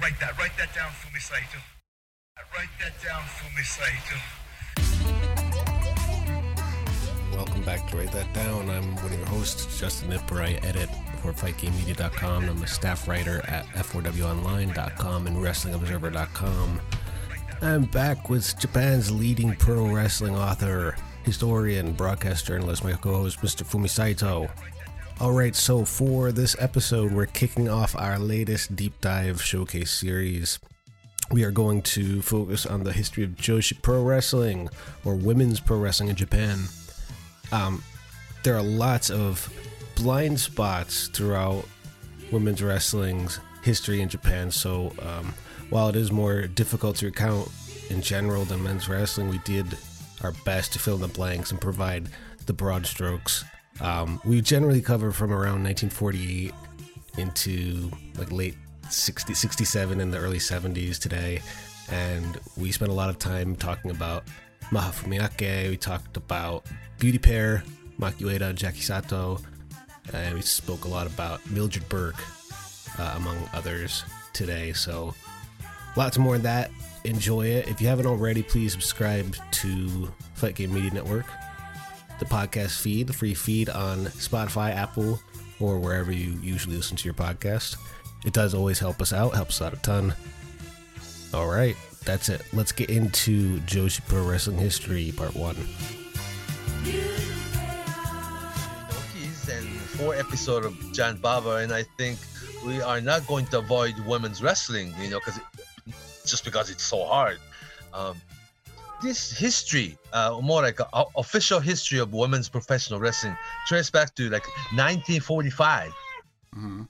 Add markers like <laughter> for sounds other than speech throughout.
Write that. Write that down for me, Saito. Write that down for me, Saito. Welcome back to Write That Down. I'm one of your hosts, Justin Knipper. I edit for FightGameMedia.com. I'm a staff writer at F4WOnline.com and WrestlingObserver.com. I'm back with Japan's leading pro wrestling author, historian, broadcast journalist, my co host, Mr. Fumi Saito. Alright, so for this episode, we're kicking off our latest deep dive showcase series. We are going to focus on the history of Joshi Pro Wrestling, or women's pro wrestling in Japan. Um, there are lots of blind spots throughout women's wrestling's history in Japan, so um, while it is more difficult to recount in general than men's wrestling, we did our best to fill in the blanks and provide the broad strokes um, we generally cover from around 1948 into like late 60, 67 and the early 70s today. And we spent a lot of time talking about Mach Fumiake. We talked about Beauty Pair, Maki Ueda, Jackie Sato. And we spoke a lot about Mildred Burke, uh, among others, today. So lots more of that. Enjoy it. If you haven't already, please subscribe to Fight Game Media Network the podcast feed, the free feed on Spotify, Apple, or wherever you usually listen to your podcast. It does always help us out, helps us out a ton. All right, that's it. Let's get into Joshi Pro Wrestling History, Part 1. and four episode of Giant Baba, and I think we are not going to avoid women's wrestling, you know, because just because it's so hard. Um, this history, uh, more like a, a, official history of women's professional wrestling, trace back to like 1945. Mm-hmm.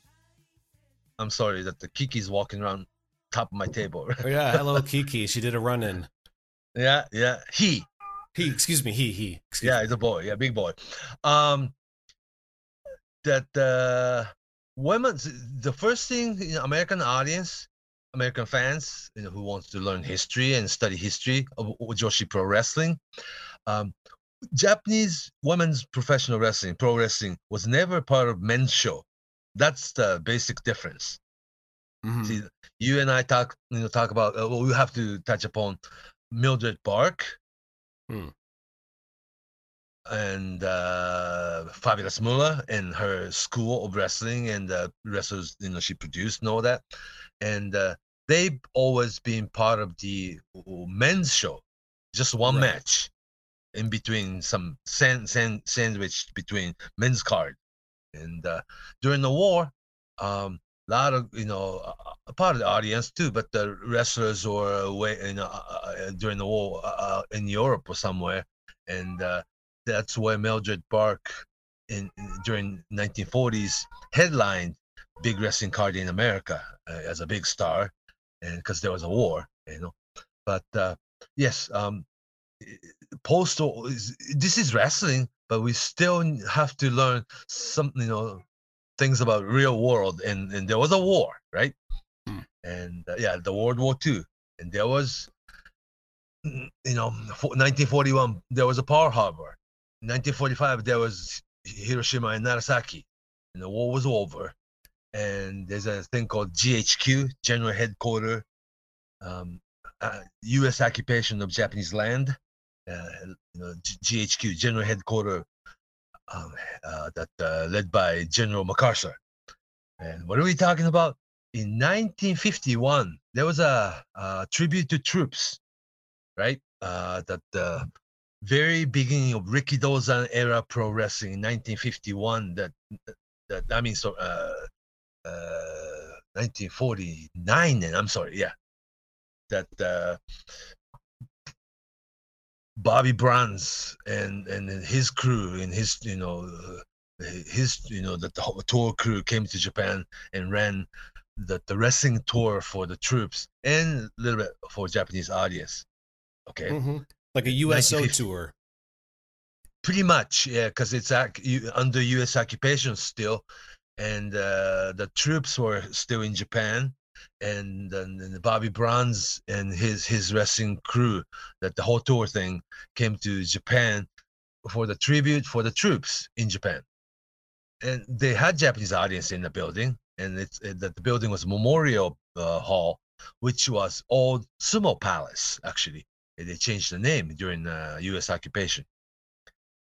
I'm sorry that the Kiki's walking around top of my table. oh yeah, hello Kiki. She did a run in. Yeah, yeah. He. He. Excuse me. He. He. Excuse yeah, me. he's a boy. Yeah, big boy. Um, that uh, women's the first thing in American audience American fans you know, who wants to learn history and study history of Joshi Pro Wrestling. Um, Japanese women's professional wrestling, pro wrestling, was never part of men's show. That's the basic difference. Mm-hmm. See, you and I talk, you know, talk about. Uh, well, we have to touch upon Mildred Burke hmm. and uh, Fabulous Moolah and her school of wrestling and the wrestlers, you know, she produced and all that and uh, they've always been part of the men's show. Just one right. match in between some sand, sand, sandwich between men's card. And uh, during the war, um, a lot of you know a part of the audience too, but the wrestlers were away you know uh, uh during the war uh, uh, in Europe or somewhere, and uh, that's where Mildred Burke in, in during 1940s headlined big wrestling card in America uh, as a big star, and because there was a war, you know. But uh, yes, um, postal is, this is wrestling, but we still have to learn some, you know, things about real world. And and there was a war, right? Hmm. And uh, yeah, the World War Two, and there was, you know, 1941 there was a Pearl Harbor. 1945 there was Hiroshima and Nagasaki, and the war was over and there's a thing called GHQ, General Headquarters, um, uh, U.S. occupation of Japanese land. Uh, you know, GHQ, General Headquarters, um, uh, that uh, led by General MacArthur. And what are we talking about? In 1951, there was a, a tribute to troops, right? Uh, that the very beginning of Rikidozan era pro wrestling in 1951. That that I mean, so uh, 1949 and I'm sorry, yeah, that uh, Bobby Bruns and and his crew and his you know uh, his you know that the whole tour crew came to Japan and ran the, the wrestling tour for the troops and a little bit for Japanese audience. Okay, mm-hmm. like a USO tour. Pretty much, yeah, because it's under U.S. occupation still, and uh, the troops were still in Japan, and Bobby Bruns and his his wrestling crew, that the whole tour thing came to Japan for the tribute for the troops in Japan, and they had Japanese audience in the building, and it's it, that the building was Memorial uh, Hall, which was old Sumo Palace. Actually, they changed the name during the U.S. occupation.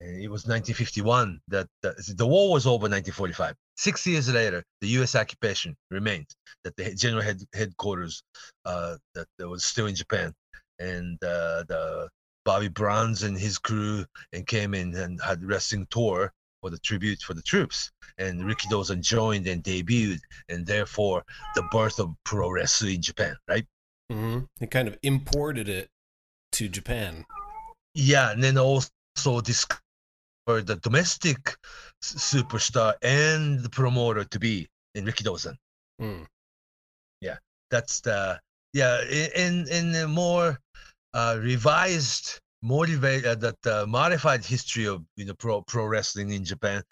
It was 1951 that the, the war was over. 1945. Six years later, the U.S. occupation remained. That the general head, headquarters uh, that, that was still in Japan, and uh, the Bobby Bruns and his crew and came in and had wrestling tour for the tribute for the troops. And ricky Rikidozan joined and debuted, and therefore the birth of pro wrestling in Japan, right? Mm-hmm. He kind of imported it to Japan. Yeah, and then also discovered the domestic superstar and the promoter to be in Rikidozan. Mm. Yeah, that's the yeah in in a more uh, revised motivate uh, that uh, modified history of you know pro pro wrestling in Japan.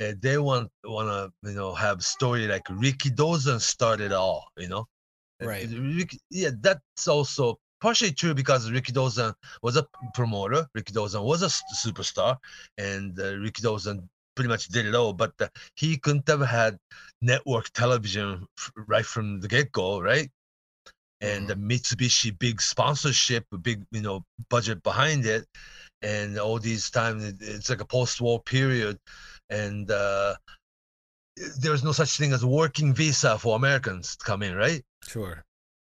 Uh, they want want to you know have story like Rikidozan started all. You know, right? Ricky, yeah, that's also partially true because Rikidozan was a promoter. Rikidozan was a superstar, and uh, Rikidozan pretty much did it all. But uh, he couldn't have had network television right from the get go, right? and Mm-hmm. the Mitsubishi big sponsorship, big you know budget behind it, and all these times it's like a post-war period, and uh, there's no such thing as working visa for Americans to come in, right? Sure.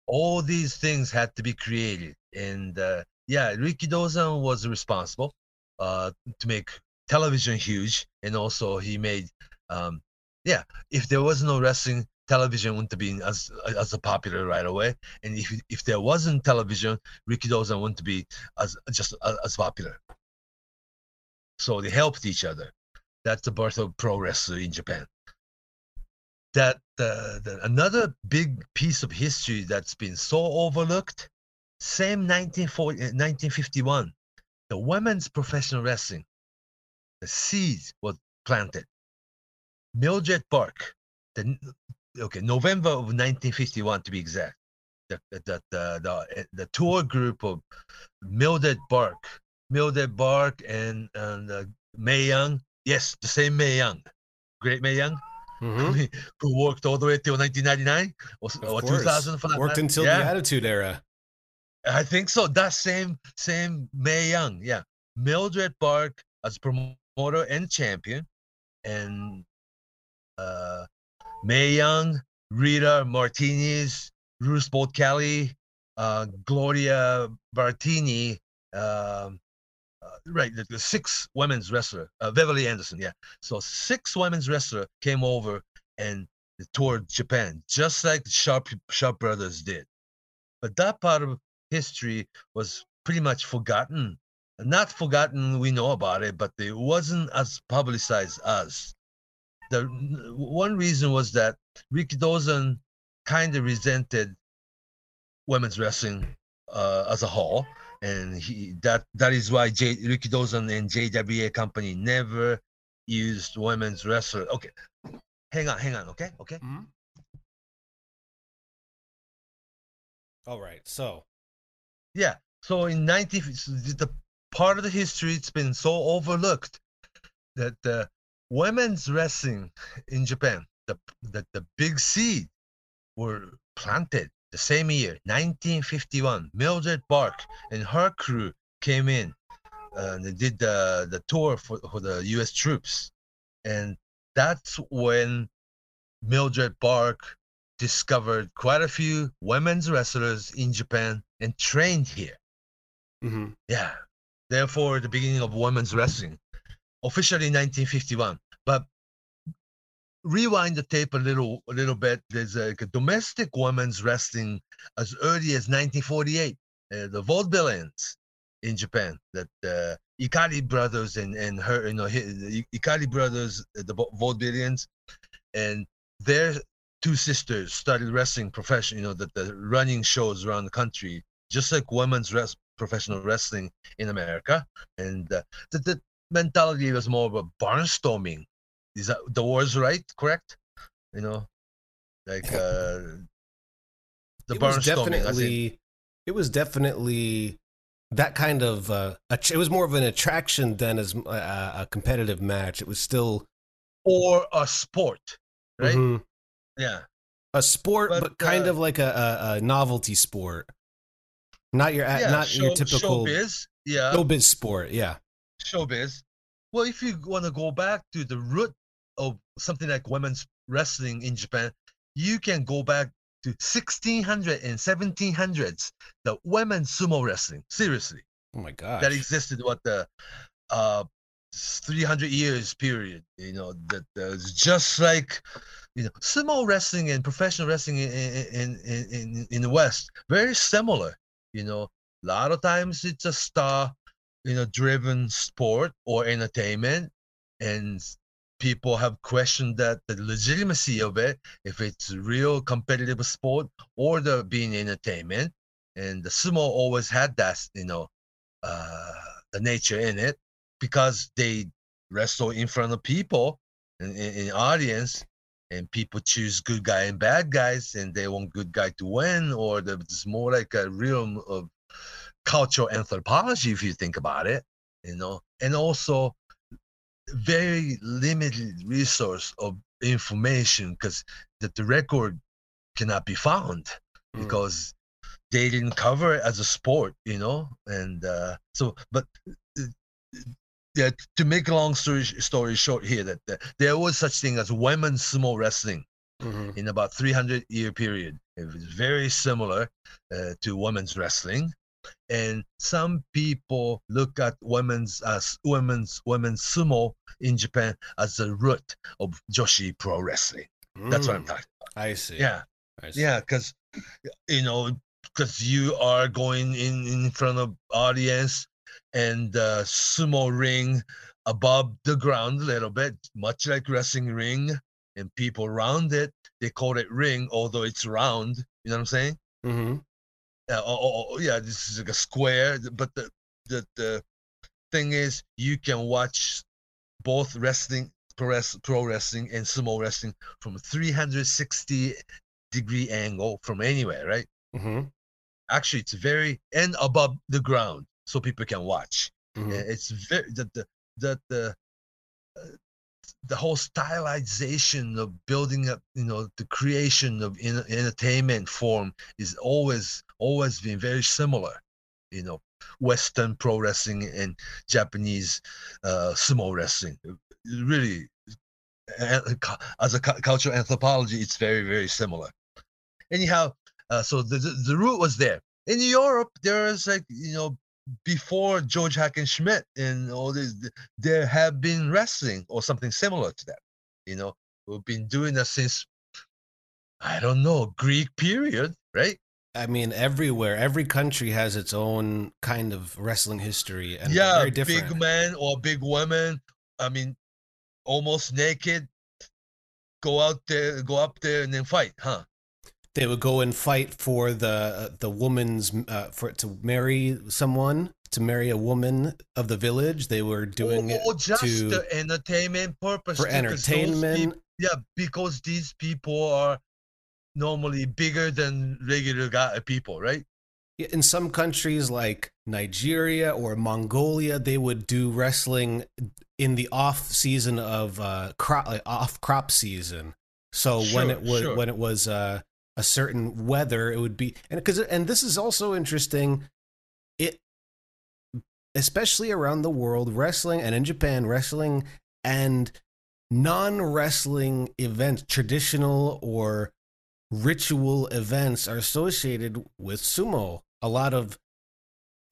All these things had to be created, and uh, yeah, Rikidozan was responsible uh, to make television huge, and also he made um, yeah, if there was no wrestling, television wouldn't have been as as popular right away. And if if there wasn't television, Rikidozan wouldn't be as just as, as popular. So they helped each other. That's the birth of pro wrestling in Japan. That uh, the, another big piece of history that's been so overlooked. Same 1940, 1951, the women's professional wrestling, the seeds was planted. Mildred Burke, the okay November of 1951 to be exact. The the the the, the tour group of Mildred Burke, Mildred Burke, and and uh, Mae Young. Yes, the same Mae Young, great Mae Young, Mhm. <laughs> who worked all the way till 1999 or, or course. 2000 for that Worked matter. until yeah, the Attitude Era. I think so. That same same Mae Young, yeah. Mildred Burke as promoter and champion, and uh, Mae Young, Rita Martinez, Ruth Boatcallie, uh, Gloria Barattini, um, right, the, the six women's wrestler, uh, Beverly Anderson, yeah. So six women's wrestler came over and toured Japan, just like the Sharp Sharp Brothers did. But that part of history was pretty much forgotten. Not forgotten, we know about it, but it wasn't as publicized as. The one reason was that Rikidozan kind of resented women's wrestling uh, as a whole, and he that that is why J, Rikidozan and JWA company never used women's wrestler. Okay, hang on, hang on. Okay, okay. Mm-hmm. All right. So, Yeah. So in 90, the part of the history it's been so overlooked that the women's wrestling in Japan, the the, the big seed were planted the same year, 1951. Mildred Burke and her crew came in uh, and they did the the tour for, for the U.S. troops, and that's when Mildred Burke discovered quite a few women's wrestlers in Japan and trained here. mhm. Yeah. Therefore, the beginning of women's wrestling, officially 1951. But rewind the tape a little, a little bit. There's a, a domestic women's wrestling as early as 1948. Uh, the vaudevillains in Japan, that uh, Igari brothers and and her, you know, Igari brothers, uh, the va- vaudevillains, and their two sisters started wrestling profession. You know, that the running shows around the country, just like women's res- professional wrestling in America, and uh, the, the mentality was more of a barnstorming. Is that the words right? Correct? You know, like uh, the it was definitely, it was definitely that kind of. Uh, it was more of an attraction than as uh, a competitive match. It was still or a sport, right? Mhm. Yeah. a sport, but, But, kind uh, of like a, a, a novelty sport. Not your a- yeah. not show, your typical showbiz. Yeah. showbiz sport. Yeah. showbiz. Well, if you want to go back to the root of something like women's wrestling in Japan, you can go back to 1600 and 1700s, the women's sumo wrestling. Seriously, Oh my God. that existed what the uh 300 years period. You know that uh, it's just like you know sumo wrestling and professional wrestling in in in in, in the West very similar. You know, a lot of times it's a star you know driven sport or entertainment and people have questioned that the legitimacy of it if it's real competitive sport or the being entertainment. And the sumo always had that you know uh the nature in it because they wrestle in front of people in, in, in audience and people choose good guy and bad guys and they want good guy to win or the, it's more like a realm of cultural anthropology if you think about it you know. And also very limited resource of information because that the record cannot be found Mm. because they didn't cover it as a sport you know and uh so but uh, yeah to make a long story story short here that, that there was such thing as women's sumo wrestling Mhm. in about 300 year period. It was very similar uh, to women's wrestling. And some people look at women's as women's women's sumo in Japan as the root of Joshi pro wrestling. That's what I'm Mm, talking. I see. Yeah, I see. yeah, because you know, because you are going in in front of audience and the sumo ring above the ground a little bit, much like wrestling ring, and people around it. They call it ring, although it's round. You know what I'm saying? Mhm. Yeah, oh, oh, oh, yeah. This is like a square, but the the the thing is, you can watch both wrestling, pro, pro wrestling, and sumo wrestling from 360 degree angle from anywhere, right? Mhm. Actually, it's very and above the ground, so people can watch. Mhm. Uh, It's very the the the the, uh, the whole stylization of building up, you know, the creation of in, entertainment form is always always been very similar. You know, Western pro wrestling and Japanese uh, sumo wrestling. Really, as a cu- cultural anthropology, it's very very similar. Anyhow, uh, so the, the the root was there. In Europe, there is like you know before George Hackenschmidt and all this, there have been wrestling or something similar to that. You know, we've been doing that since I don't know Greek period, right? I mean, everywhere, every country has its own kind of wrestling history, and yeah, very different. big man or big woman. I mean, almost naked. Go out there, go up there, and then fight, huh? they would go and fight for the the woman's uh, for to marry someone to marry a woman of the village. They were doing it or, or just to the entertainment purpose. for too, 'cause those peop- entertainment. Yeah, because these people are normally bigger than regular guy people, right? In some countries like Nigeria or Mongolia, they would do wrestling in the off season of uh, crop, like off crop season. So when it was sure. when it was uh, a certain weather, it would be and because and this is also interesting. It especially around the world, wrestling and in Japan, wrestling and non wrestling events, traditional or ritual events, are associated with sumo. A lot of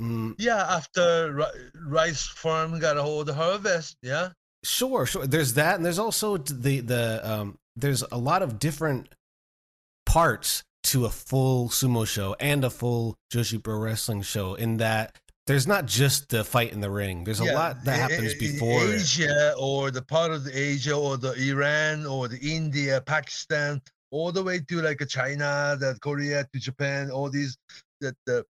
mm, Yeah, after rice farm got a hold of harvest, yeah. Sure, sure. There's that, and there's also the the um. There's a lot of different parts to a full sumo show and a full Joshi Pro Wrestling show. In that, there's not just the fight in the ring. There's a yeah. lot that happens i- before. Asia or the part of the Asia or the Iran or the India, Pakistan, all the way to like a China, the Korea to Japan, all these that the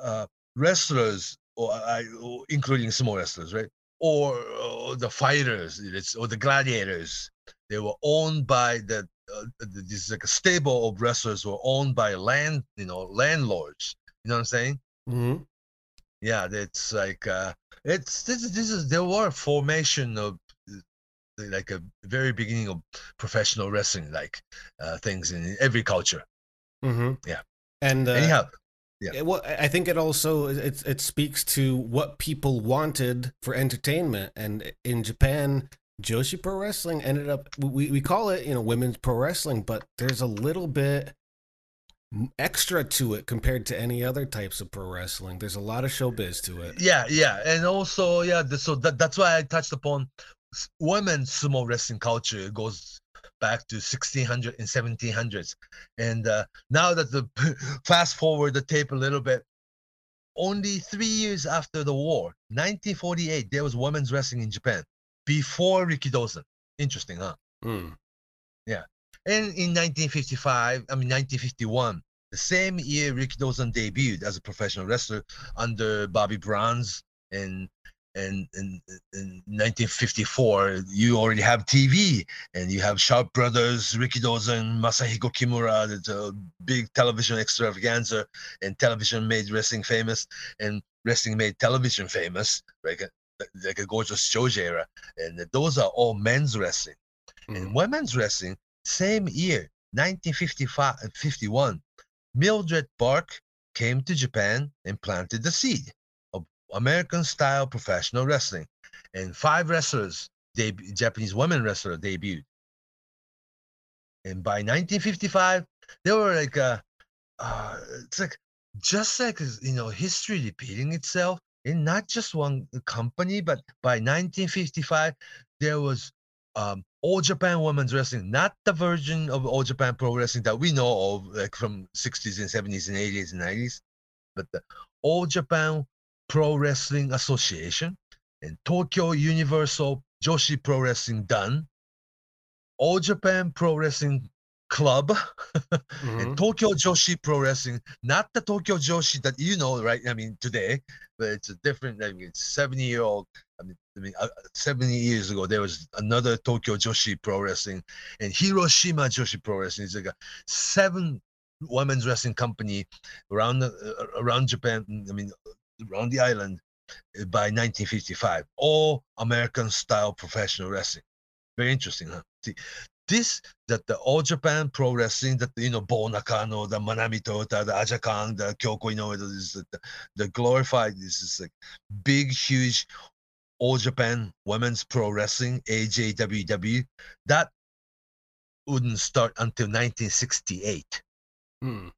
uh, wrestlers or, I or including small wrestlers, right? Or, or the fighters, it's, or the gladiators. They were owned by the uh, this like a stable of wrestlers were owned by land, you know, landlords. You know what I'm saying? Mhm. yeah that's like uh it's this is this is there were formation of like a very beginning of professional wrestling, like uh, things in every culture. Mm-hmm. Yeah. And uh, Anyhow, Yeah, Well, I think it also it it speaks to what people wanted for entertainment, and in Japan, Joshi Pro Wrestling ended up we we call it you know women's pro wrestling, but there's a little bit extra to it compared to any other types of pro wrestling. There's a lot of showbiz to it. yeah, yeah, and also yeah, the, so that, that's why I touched upon women's sumo wrestling culture goes back to 1600 and 1700s, and uh, now that the <laughs> fast forward the tape a little bit. Only three years after the war, 1948, there was women's wrestling in Japan before Rikidozan. Interesting, huh? Mm. Yeah. And in 1955, I mean 1951, the same year Rikidozan debuted as a professional wrestler under Bobby Bruns and and in, in 1954 you already have TV and you have Sharp Brothers, Rikidozan, Masahiko Kimura, that's a big television extravaganza and television made wrestling famous and wrestling made television famous, like a, like a gorgeous Joji era. And those are all men's wrestling. Mm. In women's wrestling, same year, 1955 51, Mildred Burke came to Japan and planted the seed American style professional wrestling. And five wrestlers, deb- Japanese women wrestler debuted. And by 1955, they were like, uh, uh, it's like just like you know history repeating itself in not just one company, but by 1955 there was um, All Japan Women's Wrestling, not the version of All Japan Pro Wrestling that we know of, like from 60s and 70s and 80s and 90s, but the All Japan Pro Wrestling Association and Tokyo Universal Joshi Pro Wrestling Dan, All Japan Pro Wrestling Club, Mhm. <laughs> and Tokyo Joshi Pro Wrestling, not the Tokyo Joshi that you know, right? I mean, today, but it's a different. I mean, it's 70 year old. I mean, I mean, uh, 70 years ago, there was another Tokyo Joshi Pro Wrestling and Hiroshima Joshi Pro Wrestling. It's like a seven women's wrestling company around uh, around Japan. I mean, around the island uh, by 1955. All American style professional wrestling. Very interesting, huh? See, this that the All Japan Pro Wrestling that you know Bull Nakano, the Manami Tota, the Aja Kong, the Kyoko Inoue, this the, the glorified. This is like big, huge All Japan Women's Pro Wrestling AJWW. That wouldn't start until 1968 Mm.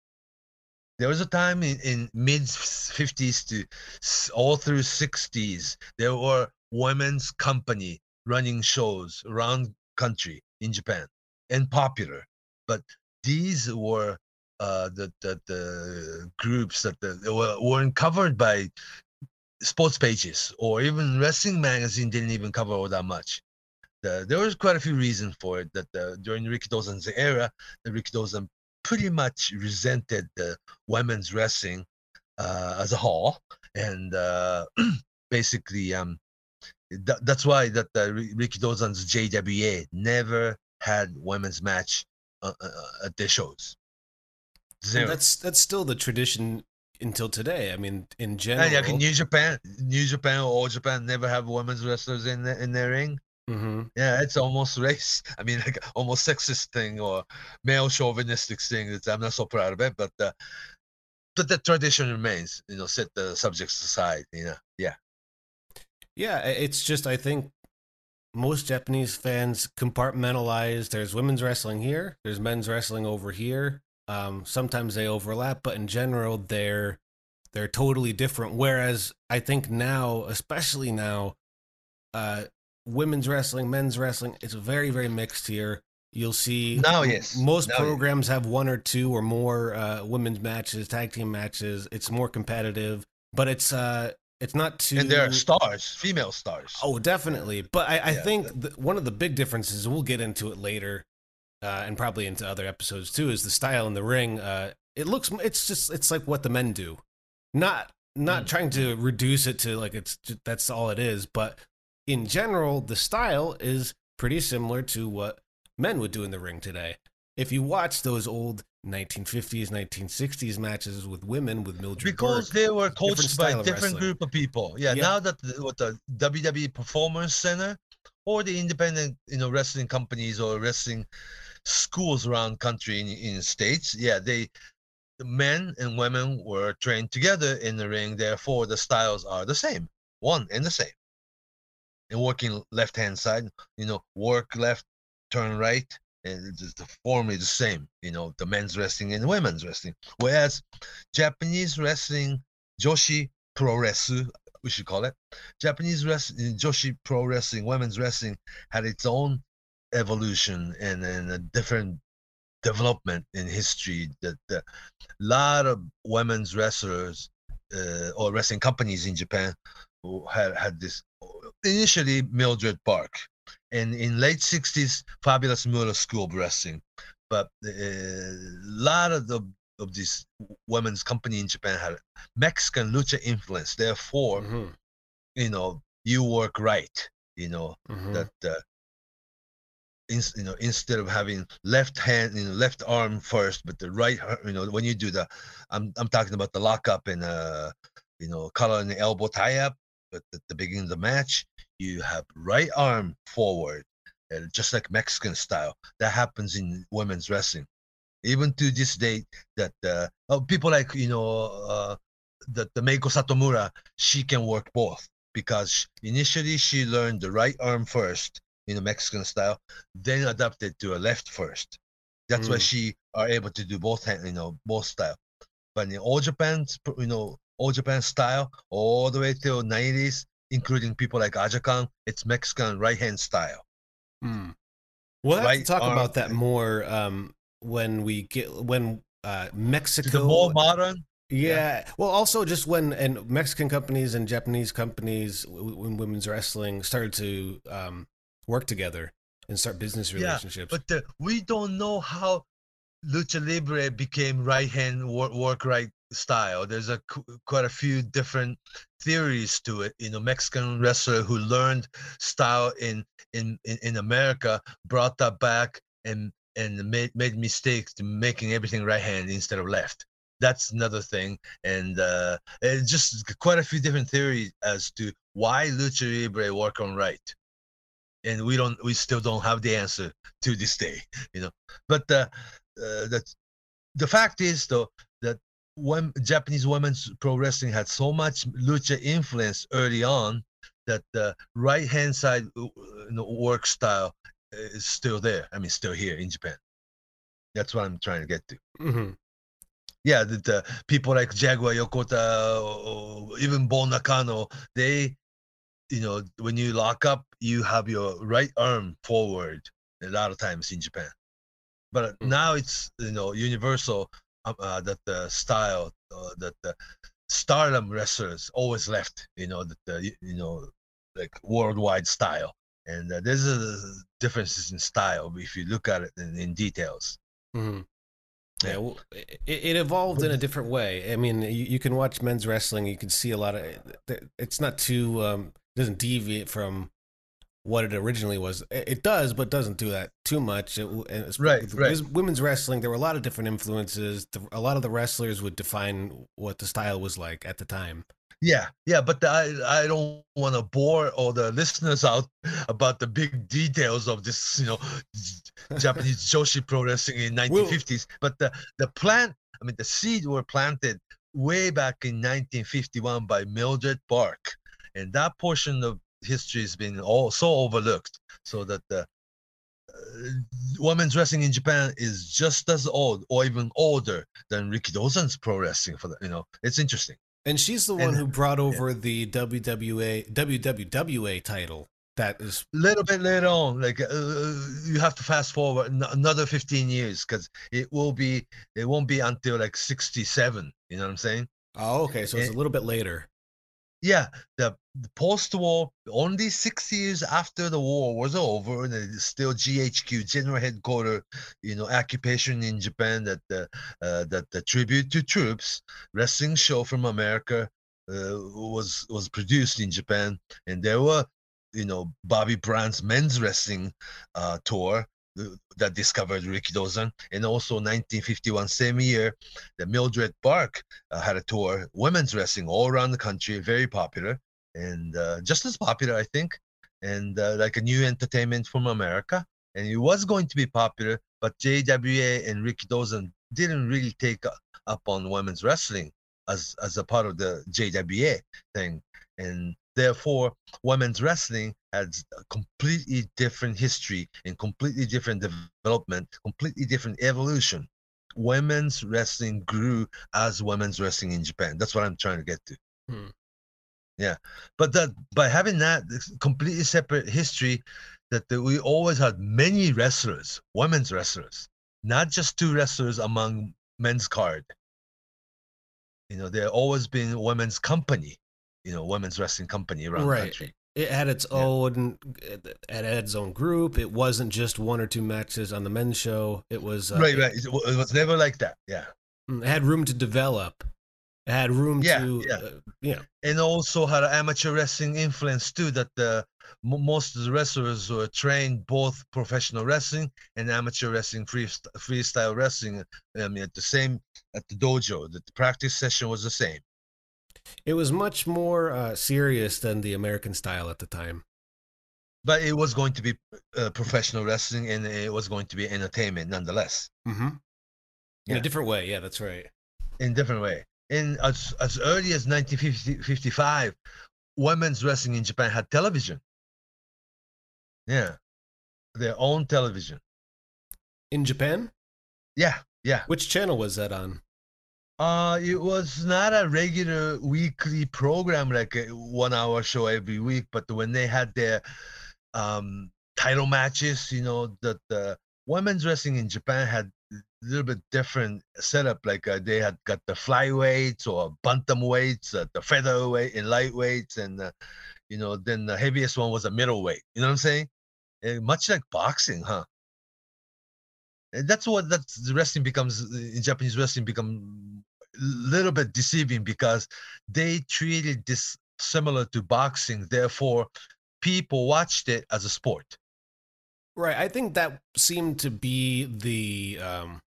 There was a time in, in mid 50s to all through 60s there were women's company running shows around country in japan and popular. But these were uh, the, the the groups that the, were, weren't covered by sports pages or even wrestling magazine didn't even cover all that much. The, there was quite a few reasons for it that the, during Rikidozan's era, the Rikidozan pretty much resented the women's wrestling uh, as a whole, and uh, <clears throat> basically, um, tha- that's why that Ri- Rikidozan's JWA never had women's match uh, uh, uh, at their shows. Zero. that's that's still the tradition until today. I mean, in general. And like in New Japan, New Japan or All Japan never have women's wrestlers in the, in their ring. Hmm Yeah, it's almost <laughs> race. I mean, like almost sexist thing or male chauvinistic thing. That I'm not so proud of it, but uh, but the tradition remains. You know, set the subjects aside. You know, yeah. Yeah, it's just I think most Japanese fans compartmentalize. There's women's wrestling here. There's men's wrestling over here. Um, sometimes they overlap, but in general, they're they're totally different. Whereas I think now, especially now, uh, women's wrestling, men's wrestling, it's very very mixed here. You'll see Now, m- yes. most yes. programs have one or two or more uh, women's matches, tag team matches. It's more competitive, but it's uh, it's not too. And there are stars, female stars. Oh, definitely. But I, I Yeah, think th- one of the big differences, we'll get into it later, uh, and probably into other episodes too, is the style in the ring. Uh, it looks, it's just, it's like what the men do, not not Mm. trying to reduce it to like it's that's all it is, but in general, the style is pretty similar to what men would do in the ring today. If you watch those old 1950s, 1960s matches with women with Mildred because Burke, they were coached by of different wrestling. group of people. Yeah, Yeah. now that the, what the WWE Performance Center or the independent you know wrestling companies or wrestling schools around country in, in states yeah they the men and women were trained together in the ring therefore the styles are the same one and the same and working left hand side you know work left turn right and the form is the same you know the men's wrestling and women's wrestling. Whereas japanese wrestling joshi pro wrestling we should call it japanese wrestling joshi pro wrestling women's wrestling had its own evolution and, and a different development in history that a lot of women's wrestlers uh, or wrestling companies in japan who had had this initially mildred burke. And in late 60s fabulous moolah school of wrestling but a lot of the of this women's company in japan had mexican lucha influence. Therefore Mhm, you know you work right you know mhm. that uh, in, you know instead of having left hand you know left arm first but the right you know when you do the i'm i'm talking about the lockup and uh you know collar and elbow tie up but at the beginning of the match you have right arm forward and just like mexican style that happens in women's wrestling even to this day that uh oh, people like you know uh that the Meiko Satomura she can work both because initially she learned the right arm first in a Mexican style, then adapted to a left first. That's why Mm. she are able to do both hand, you know, both style. But in all Japan's, pr- you know, all Japan style, all the way till 90s, including people like Aja Kong, it's Mexican right hand style. Hmm. We'll Right talk arm about that more um, when we get when uh, Mexico. the more modern, yeah. Well, also just when and Mexican companies and Japanese companies when women's wrestling started to um, work together and start business relationships. Yeah, but uh, we don't know how lucha libre became right hand work, work right style. There's a qu- quite a few different theories to it. You know mexican wrestler who learned style in in in, in america brought that back and and made made mistakes to making everything right hand instead of left. That's another thing. And uh it's just quite a few different theories as to why lucha libre work on right. And we don't we still don't have the answer to this day you know. But uh, uh that the fact is though when japanese women's pro wrestling had so much lucha influence early on that the right hand side uh, you know, work style is still there i mean still here in japan. That's what i'm trying to get to. Hmm yeah the, the people like jaguar yokota or even bull nakano they you know when you lock up you have your right arm forward a lot of times in japan. But Mm. now it's you know universal uh, uh, that the style uh, that the stardom wrestlers always left you know that the you know like worldwide style and uh, there's a differences in style if you look at it in, in details hmm Yeah, Yeah. well, it, it evolved in a different way. I mean, you, you can watch men's wrestling. You can see a lot of. It's not too. Um, doesn't deviate from what it originally was. It, does, but doesn't do that too much. It, and it's- Right, right. Women's wrestling, there were a lot of different influences. The, a lot of the wrestlers would define what the style was like at the time. Yeah, yeah, but I I don't want to bore all the listeners out about the big details of this, you know, <laughs> Japanese Joshi pro wrestling in 1950s. But the the plant, I mean, the seed were planted way back in 1951 by Mildred Burke, and that portion of history has been all so overlooked. So that the uh, women's wrestling in Japan is just as old, or even older than Ricky Rikidozan's pro wrestling. For the, you know, it's interesting. And she's the one And- who brought over the WWA WWWA title. That is a little bit later on like uh, you have to fast forward n- another 15 years because it will be it won't be until like 67 you know what i'm saying oh okay, so it's a little bit later. Yeah the, the post-war only six years after the war was over and it's still ghq general headquarters you know occupation in japan that the uh, that the tribute to troops wrestling show from america uh, was was produced in japan. And there were you know bobby bruns men's wrestling uh, tour uh, that discovered Rikidozan, and also 1951, same year, the Mildred Burke uh, had a tour, women's wrestling all around the country, very popular, and uh, just as popular, I think, and uh, like a new entertainment from America. And it was going to be popular, but JWA and Rikidozan didn't really take up on women's wrestling as as a part of the JWA thing, and therefore women's wrestling has a completely different history and completely different development, completely different evolution. Women's wrestling grew as women's wrestling in Japan. That's what I'm trying to get to. Hmm. Yeah, but that by having that completely separate history, that the, we always had many wrestlers, women's wrestlers, not just two wrestlers among men's card. You know, there always been women's company, you know, women's wrestling company around Right. the country. It had its Yeah. own, it had its own group. It wasn't just one or two matches on the men's show. It was uh, right, right. It, it was never like that. Yeah. It had room to develop. It had room Yeah, to, yeah. uh, know, and also had amateur wrestling influence too. That the mo- most of the wrestlers were trained both professional wrestling and amateur wrestling, free freestyle wrestling. I mean, at the same at the dojo, the practice session was the same. it was much more uh, serious than the American style at the time. But it was going to be uh, professional wrestling, and it was going to be entertainment nonetheless, Mm-hmm. In Yeah. a different way. Yeah, that's right. in different way. In as as early as 1955, women's wrestling in Japan had television. Yeah, their own television. In Japan, Yeah, yeah. which channel was that on? Uh, it was not a regular weekly program like a one hour show every week, but when they had their um title matches, you know, that the women's wrestling in Japan had little bit different setup. Like uh, they had got the flyweights or bantamweights, uh, the featherweight and lightweights, and uh, you know, then the heaviest one was a middleweight. You know what I'm saying? Eh, much like boxing, huh? And that's what that's wrestling becomes in Japanese wrestling become a little bit deceiving because they treated this similar to boxing. Therefore, people watched it as a sport. Right. I think that seemed to be the um,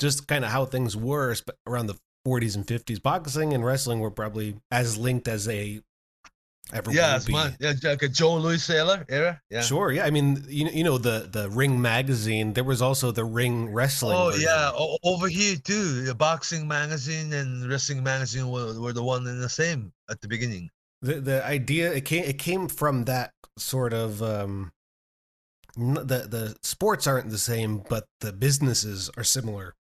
just kind of how things were around the 40s and 50s. Boxing and wrestling were probably as linked as they ever yeah, will be. my, yeah, like a Joe Louis Sailor era. Yeah. Sure. Yeah. I mean, you, you know the the Ring magazine. There was also the Ring wrestling. Oh version. yeah, o- over here too. The boxing magazine and wrestling magazine were, were the one and the same at the beginning. the the idea it came it came from that sort of um the the sports aren't the same but the businesses are similar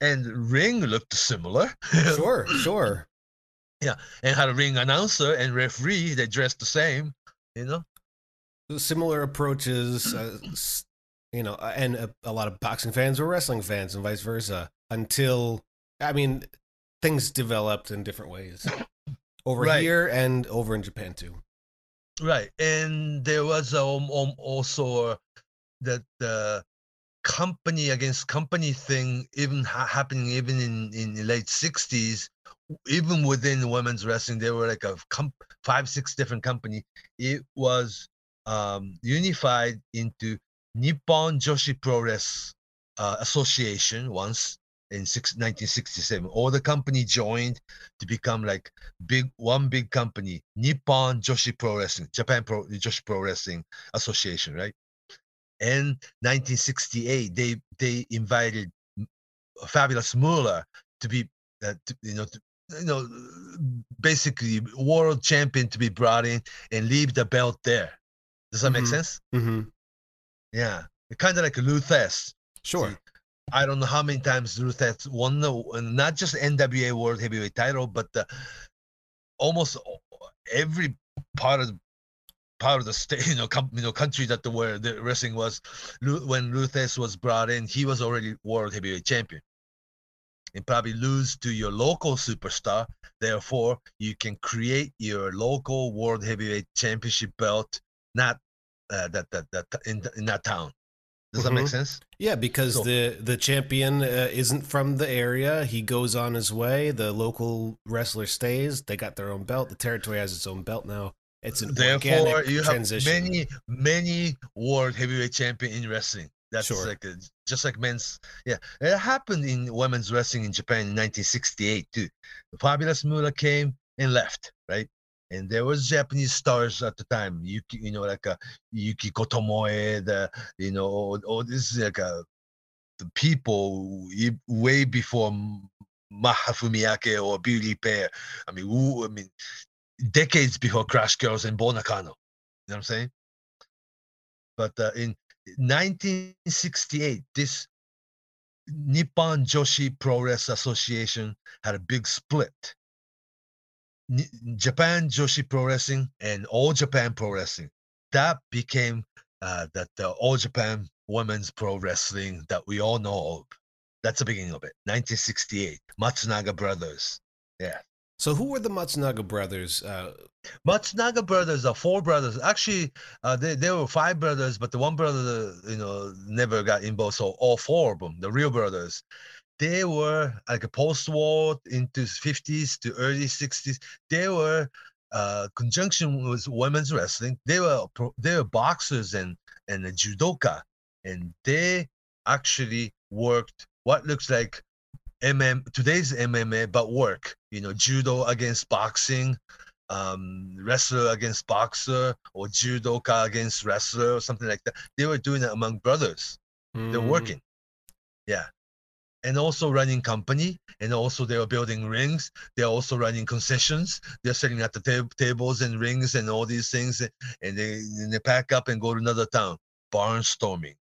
And ring looked similar. <laughs> sure sure Yeah, and had a ring announcer and referee. They dressed the same. You know. similar approaches uh, you know uh, and a, a lot of boxing fans were wrestling fans and vice versa until i mean things developed in different ways over Right. here and over in japan too Right, and there was um, um also that the company against company thing even ha- happening even in in the late '60s, even within women's wrestling, there were like a com- five six different company. It was um unified into Nippon Joshi Pro Wrest uh, Association once in six, 1967. All the company joined to become like big one big company, Nippon Joshi Pro Wrestling, Japan Pro Joshi Pro Wrestling Association, right? And 1968, they they invited Fabulous Moolah to be, uh, to, you know, to, you know, basically world champion to be brought in and leave the belt there. Does that make Mhm. sense? mm-hmm. Yeah, kind of like a Lou Thesz. sure I don't know how many times Ruth has won not just NWA World Heavyweight title, but the, almost every part of part of the state, <laughs> you know, com, you know, country that the where the wrestling was. When Lou Thesz was brought in, he was already World Heavyweight Champion. And probably lose to your local superstar. Therefore, you can create your local World Heavyweight Championship belt, not uh, that that that in, in that town. Does that make Mhm. sense? Yeah, because So- the the champion uh, isn't from the area. He goes on his way. The local wrestler stays. They got their own belt. The territory has its own belt now. It's an Therefore, organic you have transition. many, many world heavyweight champion in wrestling. That's Sure. like a, just like men's. Yeah, it happened in women's wrestling in Japan in 1968 too. The fabulous Moolah came and left, right? And there was Japanese stars at the time. Yuki, you know, like uh, Yukiko Tomoe, the you know, all, all this is like uh, the people way before Mach Fumiake or Beauty Pair. I mean, woo, I mean, decades before Crash Girls and Bull Nakano. You know what I'm saying? But uh, in 1968, this Nippon Joshi Pro Wrestling Association had a big split. Japan Joshi Pro Wrestling and All Japan Pro Wrestling. That became uh, that the All Japan Women's Pro Wrestling that we all know of. That's the beginning of it. 1968, Matsunaga Brothers. Yeah. So who were the Matsunaga brothers? Uh, Matsunaga brothers are four brothers. Actually, uh, they, there were five brothers, but the one brother, you know, never got involved. So all four of them, the real brothers, they were like a post-war into 50s to early 60s. They were uh, conjunction with women's wrestling. They were they were boxers and and a judoka, and they actually worked what looks like MM today's MMA, but work. You know, judo against boxing, um, wrestler against boxer, or judoka against wrestler, or something like that. They were doing it among brothers. They're mm, working, yeah, and also running company, and also they are building rings. They're also running concessions. They're sitting at the tab- tables and rings and all these things, and they and they pack up and go to another town, barnstorming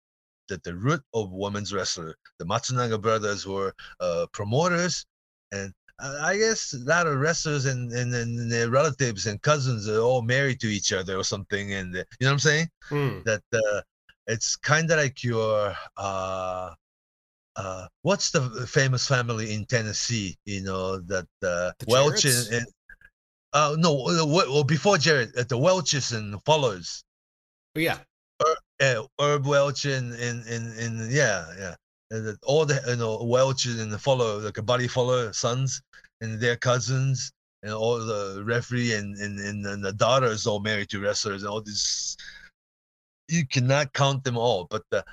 that the root of women's wrestler. The Matsunaga brothers were uh, promoters, and I guess a lot of wrestlers and, and, and their relatives and cousins are all married to each other or something. And uh, you know what I'm saying? mm. That uh, it's kind of like your uh, uh, what's the famous family in Tennessee? You know that uh, Welch and, and uh, no, uh, well before Jarrett, uh, the Welches and Fullers Oh, yeah. yeah, Herb Welch and and and, and yeah, yeah. And all the you know Welch and the follow like a Buddy Fuller sons and their cousins and all the referee and and, and, and the daughters all married to wrestlers and all this. You cannot count them all, but the,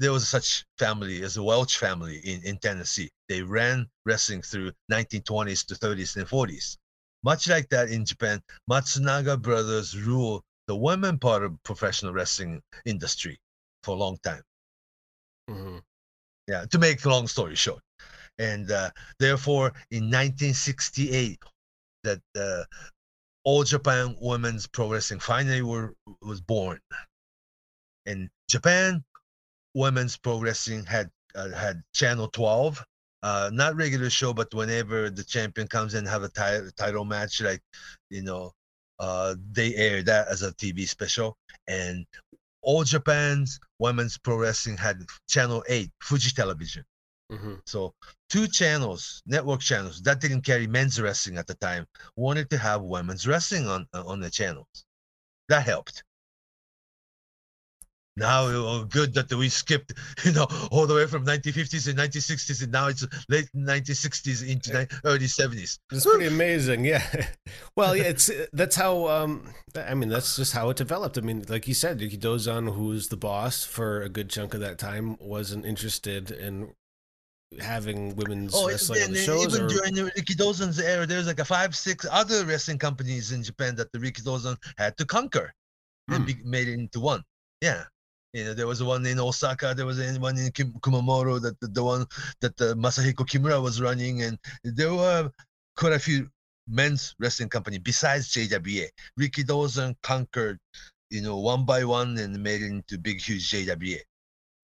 there was such family as a Welch family in, in Tennessee. They ran wrestling through 1920s to 30s and 40s. Much like that in Japan, Matsunaga brothers rule the women part of professional wrestling industry for a long time. hmm Yeah, to make a long story short, and uh, therefore in 1968, that uh, All Japan Women's Pro Wrestling finally were was born. In Japan, Women's Pro Wrestling had uh, had Channel 12, uh, not regular show, but whenever the champion comes in have a ti- title match, like you know, uh, they air that as a TV special. And All Japan's Women's Pro Wrestling had Channel 8, Fuji Television. hmm So two channels, network channels that didn't carry men's wrestling at the time, wanted to have women's wrestling on on the channels. That helped. Now oh, good that we skipped, <laughs> you know, all the way from 1950s and 1960s, and now it's late 1960s into early 70s. It's pretty amazing, yeah. <laughs> Well, yeah, it's that's how. Um, I mean, that's just how it developed. I mean, like you said, Rikidozan, who was the boss for a good chunk of that time, wasn't interested in having women's Oh, wrestling and the shows. even Or, during the Rikidozan's era, there's like a five, six other wrestling companies in Japan that the Rikidozan had to conquer and Hmm. be, made into one. Yeah. You know, there was one in Osaka, there was one in Kim, Kumamoto, that the, the one that the Masahiko Kimura was running, and there were quite a few men's wrestling company besides JWA. Rikidozan conquered, you know, one by one and made it into big, huge JWA.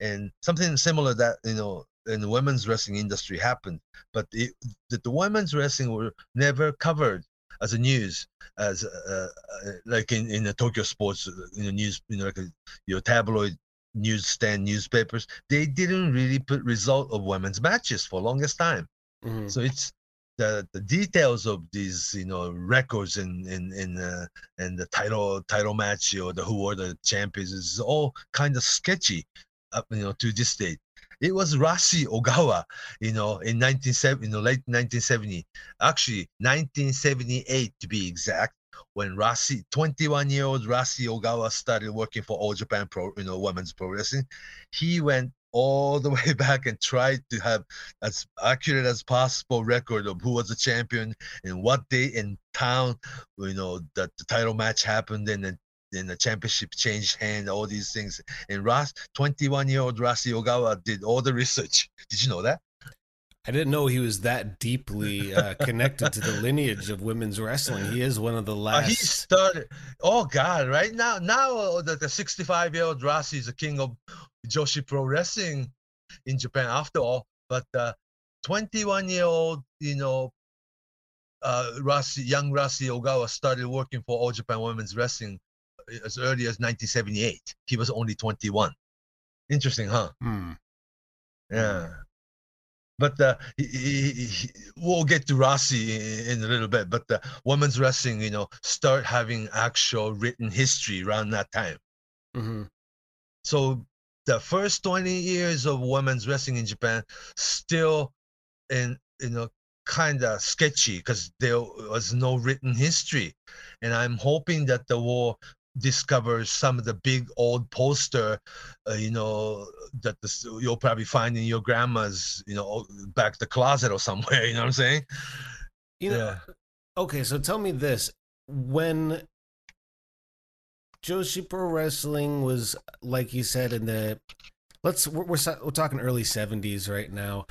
And something similar that, you know, in the women's wrestling industry happened, but it, that the women's wrestling were never covered as a news, as uh, uh, like in, in the Tokyo sports, uh, in the news, you know, like a, your tabloid newsstand newspapers, they didn't really put result of women's matches for longest time. Mhm. So it's the the details of these you know records and in in uh, and the title title match or the who are the champions is all kind of sketchy, up you know to this date. It was Rossy Ogawa, you know, in 1970, you know, late 1970, actually 1978 to be exact, when Rossy, 21 year old Rossy Ogawa started working for All Japan Pro, you know, women's pro wrestling. He went all the <laughs> way back and tried to have as accurate as possible record of who was the champion and what day in town, you know, that the title match happened and then the championship changed hand, all these things. And Ross, 21 year old Rossy Ogawa did all the research. Did you know that? I didn't know he was that deeply uh, connected to the <laughs> lineage of women's wrestling. He is one of the last. Uh, he started. Oh God! Right now, now that the, the 65 year old Rossy is the king of Joshi Pro Wrestling in Japan. After all, but uh, 21 year old, you know, uh, Rossy, young Rossy Ogawa started working for All Japan Women's Wrestling uh, as early as 1978. He was only 21. Interesting, huh? Hmm. Yeah but uh, he, he, he, we'll get to Rossy in, in, a little bit. But the women's wrestling, you know, start having actual written history around that time. Mm-hmm. So the first 20 years of women's wrestling in Japan still in you know kind of sketchy because there was no written history and i'm hoping that the war discover some of the big old poster, uh, you know, that the, you'll probably find in your grandma's, you know, back the closet or somewhere. <laughs> You know what I'm saying? You know. Yeah. Okay, so tell me this: when Joshi Pro Wrestling was, like you said, in the let's we're we're, we're talking early '70s right now,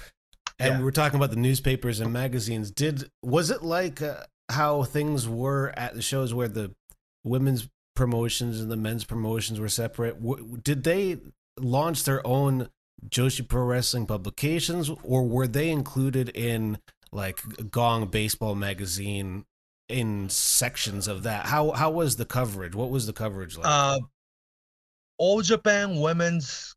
and yeah. we're talking about the newspapers and magazines. Did was it like uh, how things were at the shows where the women's promotions and the men's promotions were separate. W- did they launch their own Joshi Pro Wrestling publications, or were they included in like Gong Baseball Magazine in sections of that? How how was the coverage? What was the coverage like? Uh, All Japan Women's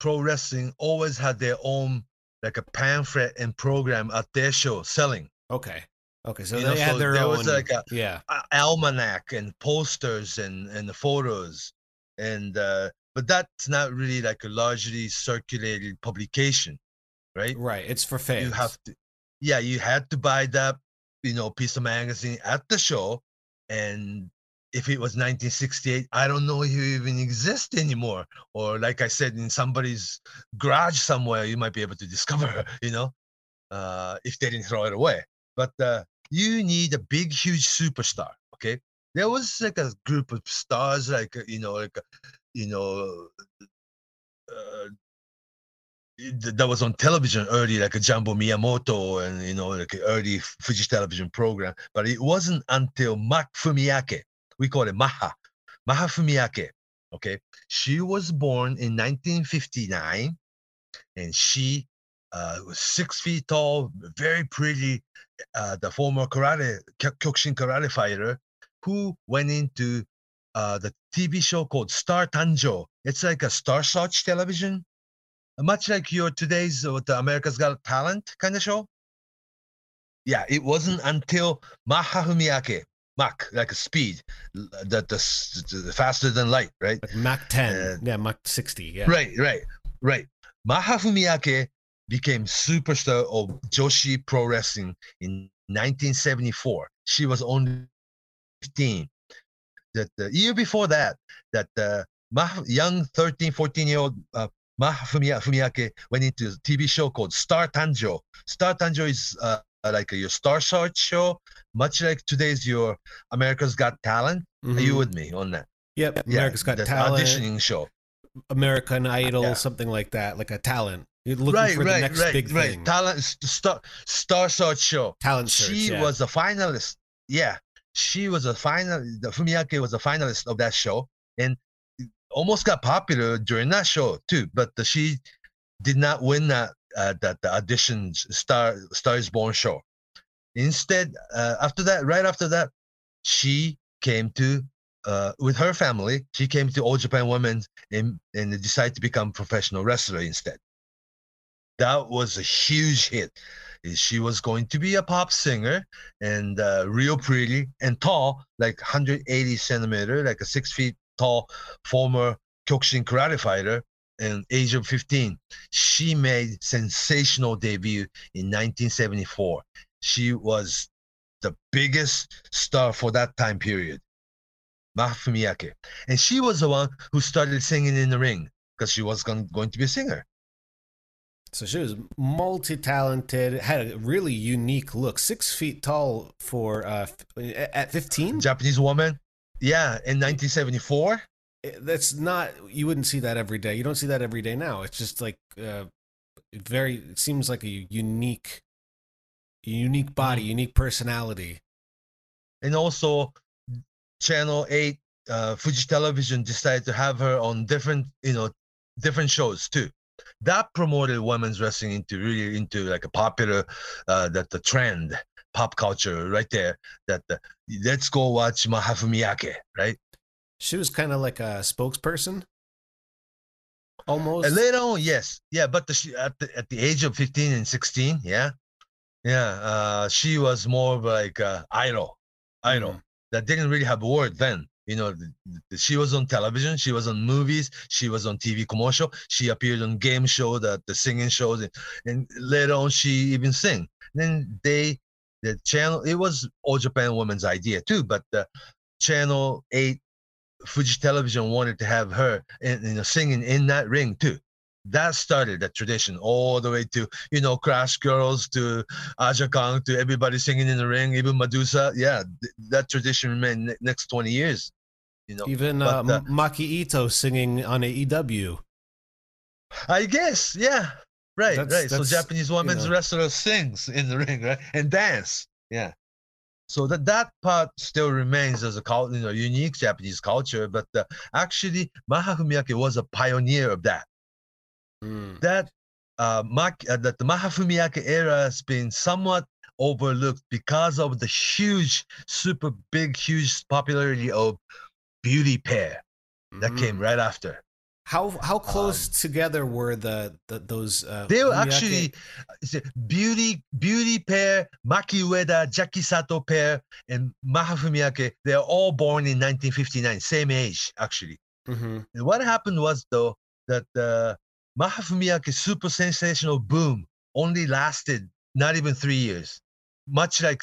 Pro Wrestling always had their own like a pamphlet and program at their show selling. Okay. Okay, so you they know, had so their there own. was like a, yeah a almanac and posters and and the photos, and uh, but that's not really like a largely circulated publication, right? Right. It's for fans. You have to, yeah, you had to buy that you know piece of magazine at the show, and if it was 1968, I don't know if you even exist anymore. Or like I said, in somebody's garage somewhere, you might be able to discover, <laughs> you know, uh, if they didn't throw it away. But uh, you need a big, huge superstar. Okay, there was like a group of stars, like uh, you know, like uh, you know, uh, that was on television early, like a Jumbo Miyamoto and you know, like early Fuji television program. But it wasn't until Mach Fumiake, we call it Maha, Maha Fumiake. Okay, she was born in 1959, and she uh, was six feet tall, very pretty, uh, the former karate Kyokushin karate fighter who went into uh, the TV show called Star Tanjo. It's like a Star Search television, much like your today's uh, the America's Got Talent kind of show. Yeah, it wasn't until Maha Fumiake, Mach, like a speed, that the, the, faster than light, right? Like Mach 10, uh, yeah, Mach 60, yeah. Right, right, right. Maha Fumiake became superstar of Joshi Pro Wrestling in 1974. She was only 15. That the year before that, that the uh, young 13, 14 year old uh, Maha Fumiake went into a TV show called Star Tanjo. Star Tanjo is uh, like your Star Search show, much like today's your America's Got Talent. Mm-hmm. Are you mm-hmm. with me on that? Yep, America's yeah, Got Talent. Auditioning show. American Idol, yeah. something like that, like a talent. You're looking right, for right, the next right, big right. thing. Talent Star Star Search show. Talent search. She yeah. was a finalist. Yeah, she was a final. The Fumiake was a finalist of that show, and almost got popular during that show too. But the, she did not win that uh, that the audition Star Star is Born show. Instead, uh, after that, right after that, she came to uh, with her family. She came to All Japan Women and and decided to become professional wrestler instead that was a huge hit. She was going to be a pop singer and uh, real pretty and tall, like 180 centimeter, like a six feet tall former Kyokushin karate fighter. And age of 15, she made sensational debut in 1974. She was the biggest star for that time period, Maha And she was the one who started singing in the ring because she was going to be a singer So she was multi-talented, had a really unique look. Six feet tall for uh, at fifteen. Japanese woman. Yeah, in 1974. That's not. You wouldn't see that every day. You don't see that every day now. It's just like uh, very. It seems like a unique, unique body, Mm-hmm. unique personality. and also channel 8 uh, fuji television decided to have her on different you know different shows too that promoted women's wrestling into really into like a popular uh that the trend pop culture right there that the, let's go watch maha fumiake right She was kind of like a spokesperson, almost. and later on yes yeah but the, she, at the at the age of 15 and 16 yeah yeah uh she was more of like uh idol idol Mhm. that didn't really have a word then. You know, she was on television, she was on movies, she was on TV commercial, she appeared on game show, that the singing shows, and, and later on she even sing. Then they, the channel, it was All Japan Women's idea too, but the channel eight Fuji Television wanted to have her in, you know singing in that ring too. That started that tradition all the way to you know Crash Girls to Aja Kong to everybody singing in the ring, even Medusa. Yeah, th- that tradition remained ne- next twenty years. You know, Even uh, But, uh, Maki Ito singing on AEW. I guess, yeah, right, That's- right. So Japanese women's know. wrestler sings in the ring, right, and dance. Yeah. So that that part still remains as a you know unique Japanese culture, but uh, actually Maha Fumiake was a pioneer of that. Mm. that uh, Mak- uh, that the Maha Fumiake era has been somewhat overlooked because of the huge, super big, huge popularity of Beauty Pair that came Mhm. right after. How how close together were the, the those? Uh, Um, They were Fumiake- actually Beauty Beauty Pair, Maki Ueda, Jackie Sato Pair, and Maha Fumiake. They are all born in 1959, same age actually. Mhm. And what happened was though that the Maha Fumiake super sensational boom only lasted not even three years, much like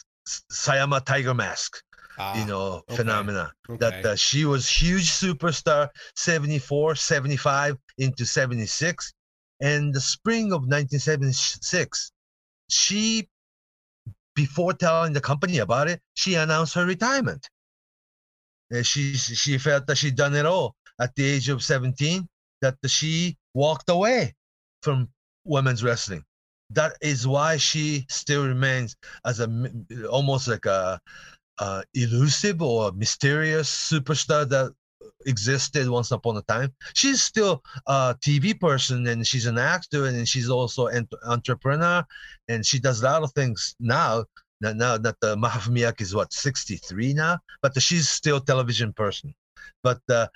Sayama Tiger Mask, Ah, you know, okay. phenomena. okay. That uh, she was huge superstar 74, 75 into 76. And the spring of 1976, she, before telling the company about it, she announced her retirement. Uh, she she felt that she'd done it all at the age of 17 that she walked away from women's wrestling. That is why she still remains as a almost like a, uh elusive or mysterious superstar that existed once upon a time. She's still a tv person and she's an actor and she's also an entrepreneur and she does a lot of things now. Now, that Maha Fumiake is what 63 now? But she's still a television person. But uh,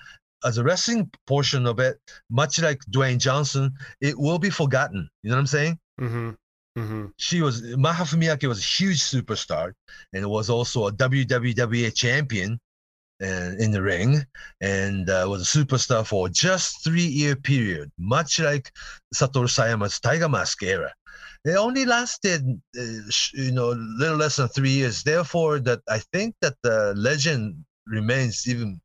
as a wrestling portion of it much like dwayne johnson it will be forgotten you know what i'm saying Mhm. Mhm. she was Maha Fumiake was a huge superstar and was also a WWWA champion and in the ring and uh, was a superstar for just three year period, much like Satoru Sayama's Tiger Mask era. It only lasted, uh, you know, little less than three years. Therefore, that I think that the legend remains even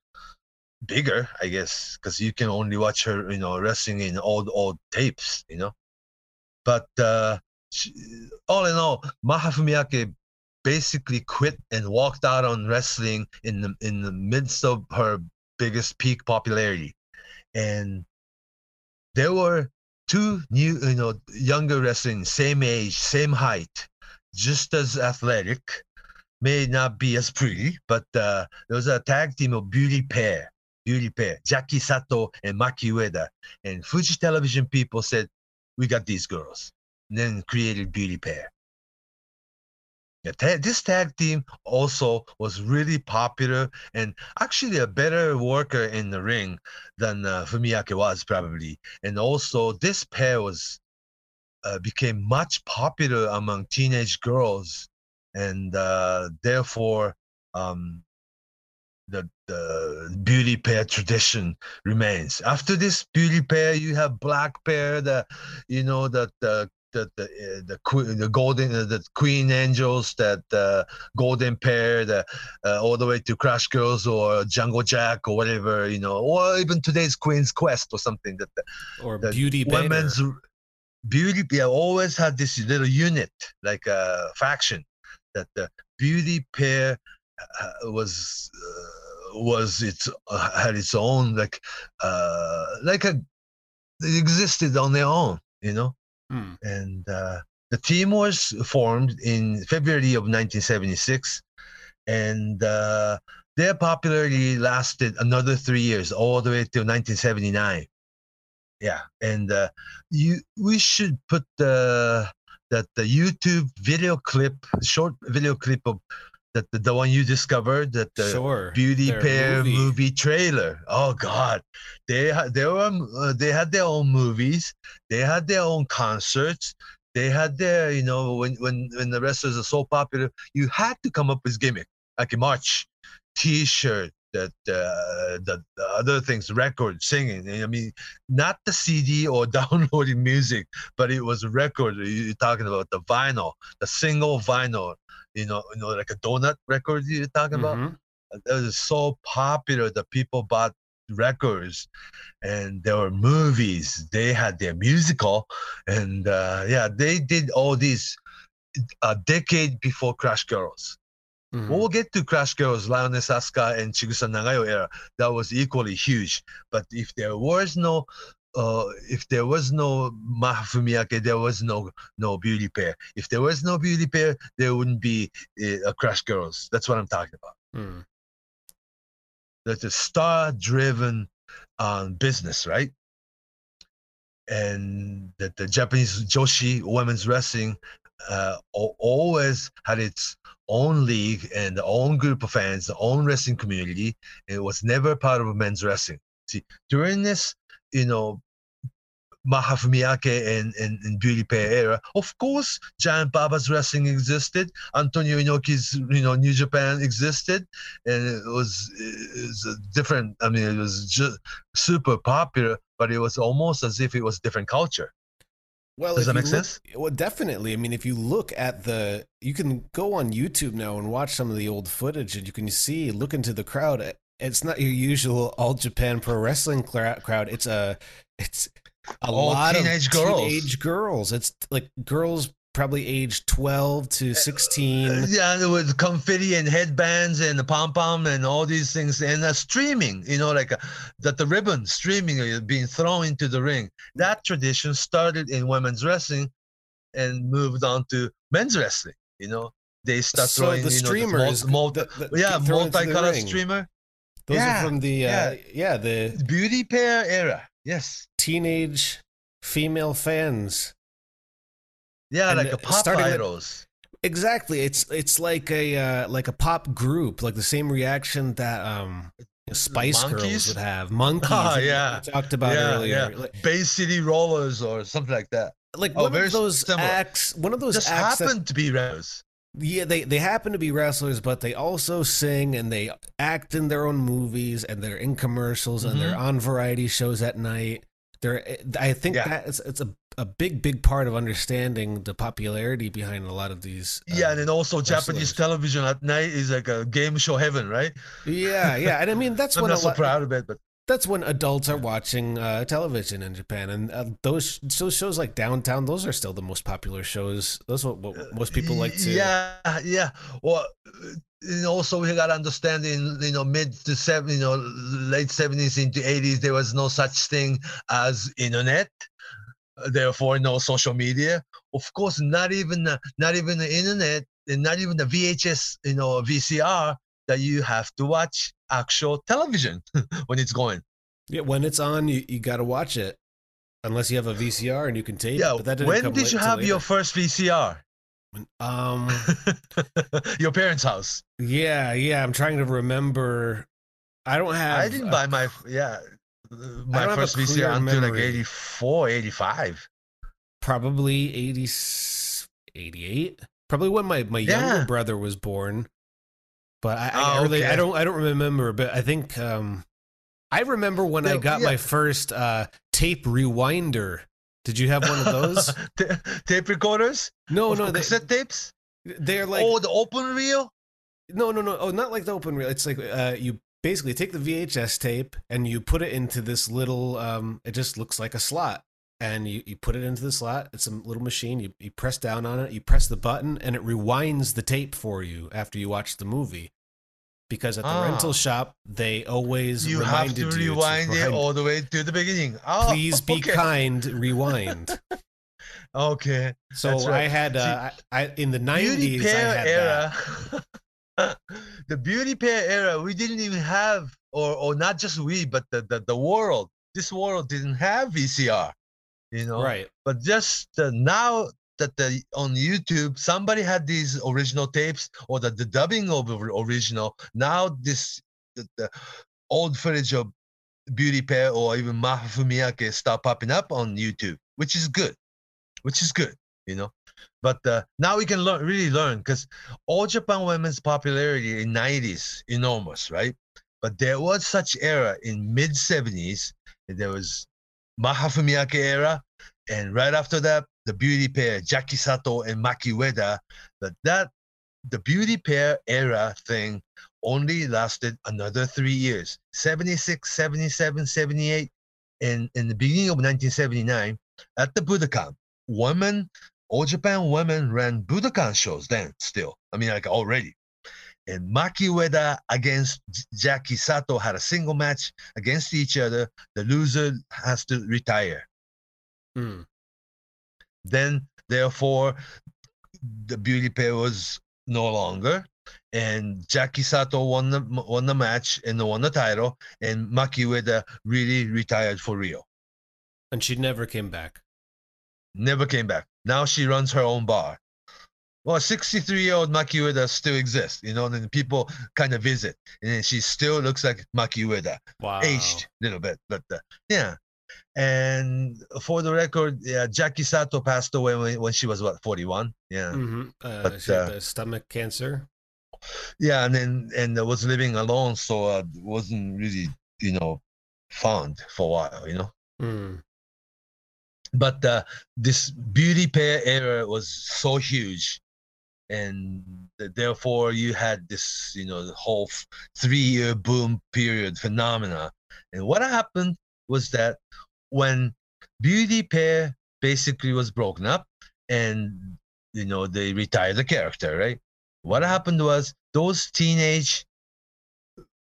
bigger, I guess, because you can only watch her, you know, wrestling in old old tapes, you know. But uh, she, all in all, Maha Fumiake basically quit and walked out on wrestling in the in the midst of her biggest peak popularity, and there were two new, you know, younger wrestling, same age, same height, just as athletic, may not be as pretty, but uh, there was a tag team of beauty pair, beauty pair, Jackie Sato and Maki Ueda, and Fuji Television people said, "We got these girls." And then created Beauty Pair. This tag team also was really popular and actually a better worker in the ring than uh, Fumiake was probably. And also, this pair was uh, became much popular among teenage girls, and uh, therefore, um, the the beauty pair tradition remains. After this beauty pair, you have black pair, the you know that the the the the, que- the golden uh, the queen angels that uh, golden pair the uh, all the way to crash girls or jungle jack or whatever you know or even today's queen's quest or something that the, Or the Beauty women's beauty pair always had this little unit, like a faction, that the beauty pair uh, was uh, was its uh, had its own like uh like a it existed on their own, you know. Hmm. And uh, the team was formed in February of 1976, and uh, their popularity lasted another three years, all the way till 1979. Yeah, and uh, you we should put the that the YouTube video clip, short video clip of that the, the one you discovered that the sure. Beauty Pair movie. movie. trailer. Oh God, they had they were uh, they had their own movies. They had their own concerts. They had their you know when when when the wrestlers are so popular, you had to come up with gimmick like a March T-shirt. That uh, the, the other things, record singing. I mean, not the CD or <laughs> downloading music, but it was record. You're talking about the vinyl, the single vinyl. You know, you know, like a donut record. You're talking about Mhm. it was so popular that people bought records and there were movies they had their musical and uh, yeah they did all these a decade before crash girls Mhm. we'll get to crash girls lioness asuka and chigusa nagayo era that was equally huge but if there was no uh, if there was no Maha Fumiake, there was no no beauty pair. If there was no beauty pair, there wouldn't be uh, a Crash Girls. That's what I'm talking about Hmm. that's a star driven um, business, right? And that the Japanese Joshi women's wrestling uh, always had its own league and the own group of fans, the own wrestling community. It was never part of men's wrestling. See, during this, you know, Maha Fumiake and, and, and Beauty Pair era, of course, Giant Baba's wrestling existed. Antonio Inoki's, you know, New Japan existed and it was it was a different. I mean, it was just super popular, but it was almost as if it was a different culture. Well, Does that make look- sense? Well, definitely. I mean, if you look at the, you can go on YouTube now and watch some of the old footage, and you can see, look into the crowd. It's not your usual all Japan pro wrestling crowd. It's a, it's a All lot teenage of girls. teenage girls. It's like girls probably age twelve to sixteen. Uh, yeah, with confetti and headbands and the pom pom and all these things and uh, streaming, you know, like uh, that the ribbon streaming uh, being thrown into the ring. That tradition started in women's wrestling and moved on to men's wrestling. You know, they start so throwing the you know, streamers, this multi, the- the- yeah, get thrown into multicolored streamer, Those Yeah, are from the, uh, yeah. yeah, the beauty pair era. Yes, teenage female fans. yeah, And like a pop started with- idols. Exactly. It's it's like a uh, like a pop group, like the same reaction that um Spice Girls would have. <laughs> Monkees. That we yeah. talked about Yeah, earlier. yeah. Like, Bay City Rollers or something like that. like Oh, one of those similar. acts. One of those Just acts that happened to be wrestlers. Yeah, they they happen to be wrestlers, but they also sing and they act in their own movies and they're in commercials and they're on variety shows at night. They're I think Yeah. that it's it's a a big big part of understanding the popularity behind a lot of these. Yeah, um, and then also Japanese television at night is like a game show heaven, right? yeah, yeah, and I mean that's what <laughs> I'm a not so lot, proud of it, but that's when adults are watching uh, television in Japan, and uh, those those shows like Downtown, those are still the most popular shows. Those are what, what most people like to. Yeah, yeah. Well, also we got to understand in you know mid to seven, you know late seventies into eighties, there was no such thing as internet. Therefore, no social media. Of course, not even the, not even the internet, and not even the VHS, you know, VCR that you have to watch actual television <laughs> when it's going. Yeah, when it's on, you, you got to watch it, unless you have a VCR and you can tape. Yeah. it, but that didn't When did you have your first VCR? Um. <laughs> your parents' house. Yeah, yeah. I'm trying to remember. I don't have. I didn't a- buy my yeah my don't have a first VCR until like memory. 84, 85. probably 80, 88. Probably when my my younger brother was born. But I, I Oh, really I don't I don't remember. But I think um I remember when I got yeah. my first uh tape rewinder. Did you have one of <laughs> those? Ta- tape recorders? No, no, they, cassette tapes? they're like oh, the open reel? No, no, no. Oh, not like the open reel. It's like uh, you basically take the VHS tape and you put it into this little. Um, it just looks like a slot, and you, you put it into the slot. It's a little machine. You, you press down on it, you press the button, and it rewinds the tape for you after you watch the movie. Because at the Ah. rental shop, they always You have reminded to you to rewind it all the way to the beginning. Oh, Please be okay. kind. <laughs> Rewind. Okay. So right. I had uh, I, I in the Beauty nineties. I pair had that. era. <laughs> the beauty pair era, we didn't even have, or or not just we, but the the, the world. This world didn't have VCR. You know. Right. But just uh, now that the on YouTube somebody had these original tapes or the, the dubbing of the original. Now this the, the old footage of Beauty Pair or even Maha Fumiake start popping up on YouTube, which is good, which is good, you know. But uh, now we can learn, really learn, because all Japan women's popularity in '90s enormous, right? But there was such era in mid '70s. There was Maha Fumiake era, and right after that, the beauty pair Jackie Sato and Maki Ueda. But that the beauty pair era thing only lasted another three years 76 77 78 and in the beginning of 1979 at the budokan women all japan women ran budokan shows then still i mean like already and maki ueda against jackie sato had a single match against each other. The loser has to retire. Hmm. then therefore the beauty pair was no longer and Jackie Sato won the won the match and won the title and Maki Ueda really retired for real. And she never came back. never came back. Now she runs her own bar well 63 year old Maki Ueda still exists you know and people kind of visit and then she still looks like Maki Ueda Wow. aged a little bit, but uh, yeah. And for the record, yeah, Jackie Sato passed away when, when she was what 41. Yeah, hmm Uh, But, she had uh, stomach cancer. yeah, and then and was living alone, so uh, wasn't really you know fond for a while, you know. Hmm. But uh, this beauty pair era was so huge, and therefore you had this you know the whole three-year boom period phenomena. And what happened was that when beauty pair basically was broken up, and you know they retired the character, right? What happened was those teenage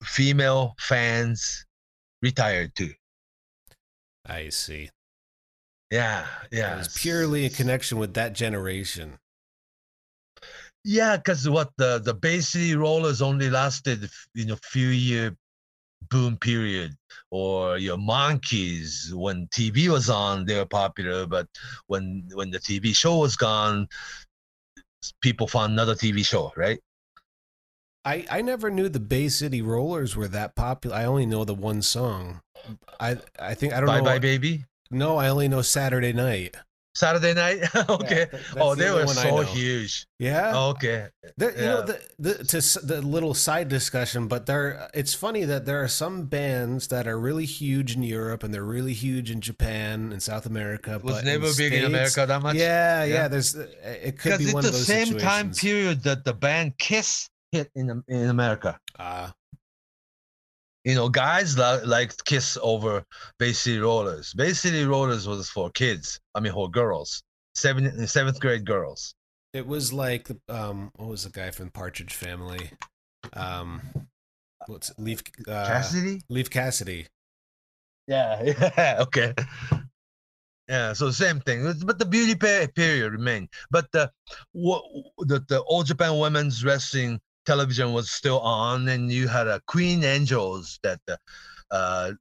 female fans retired too. I see. Yeah, yeah. It was purely a connection with that generation. Yeah, because what the the Bay City Rollers only lasted, you know, few year boom period, or your Monkees when TV was on, they were popular, but when when the TV show was gone, people found another TV show, right? I, I never knew the Bay City Rollers were that popular. I only know the one song. I I think I don't Bye know. bye baby. No, I only know Saturday Night. Saturday night. <laughs> okay. that's oh, the they were so huge. Yeah. Okay. There, you know the, the to the little side discussion, but there it's funny that there are some bands that are really huge in Europe and they're really huge in Japan and South America. Was but never in big in America that much. Yeah, yeah, Yeah. There's uh, it could be one of those Because it's the same time period that the band Kiss hit in in America. Ah, you know, guys li- liked Kiss over Bay City Rollers. Bay City Rollers was for kids. I mean, for girls, seventh seventh grade girls. it was like um, what was the guy from Partridge Family? Um, what's it? Leaf uh, Cassidy. Leaf Cassidy. Yeah. <laughs> Yeah. Okay. Yeah. So same thing, but the beauty period remained. But the what the the All Japan Women's Wrestling television was still on, and you had a Queen Angels that uh, uh,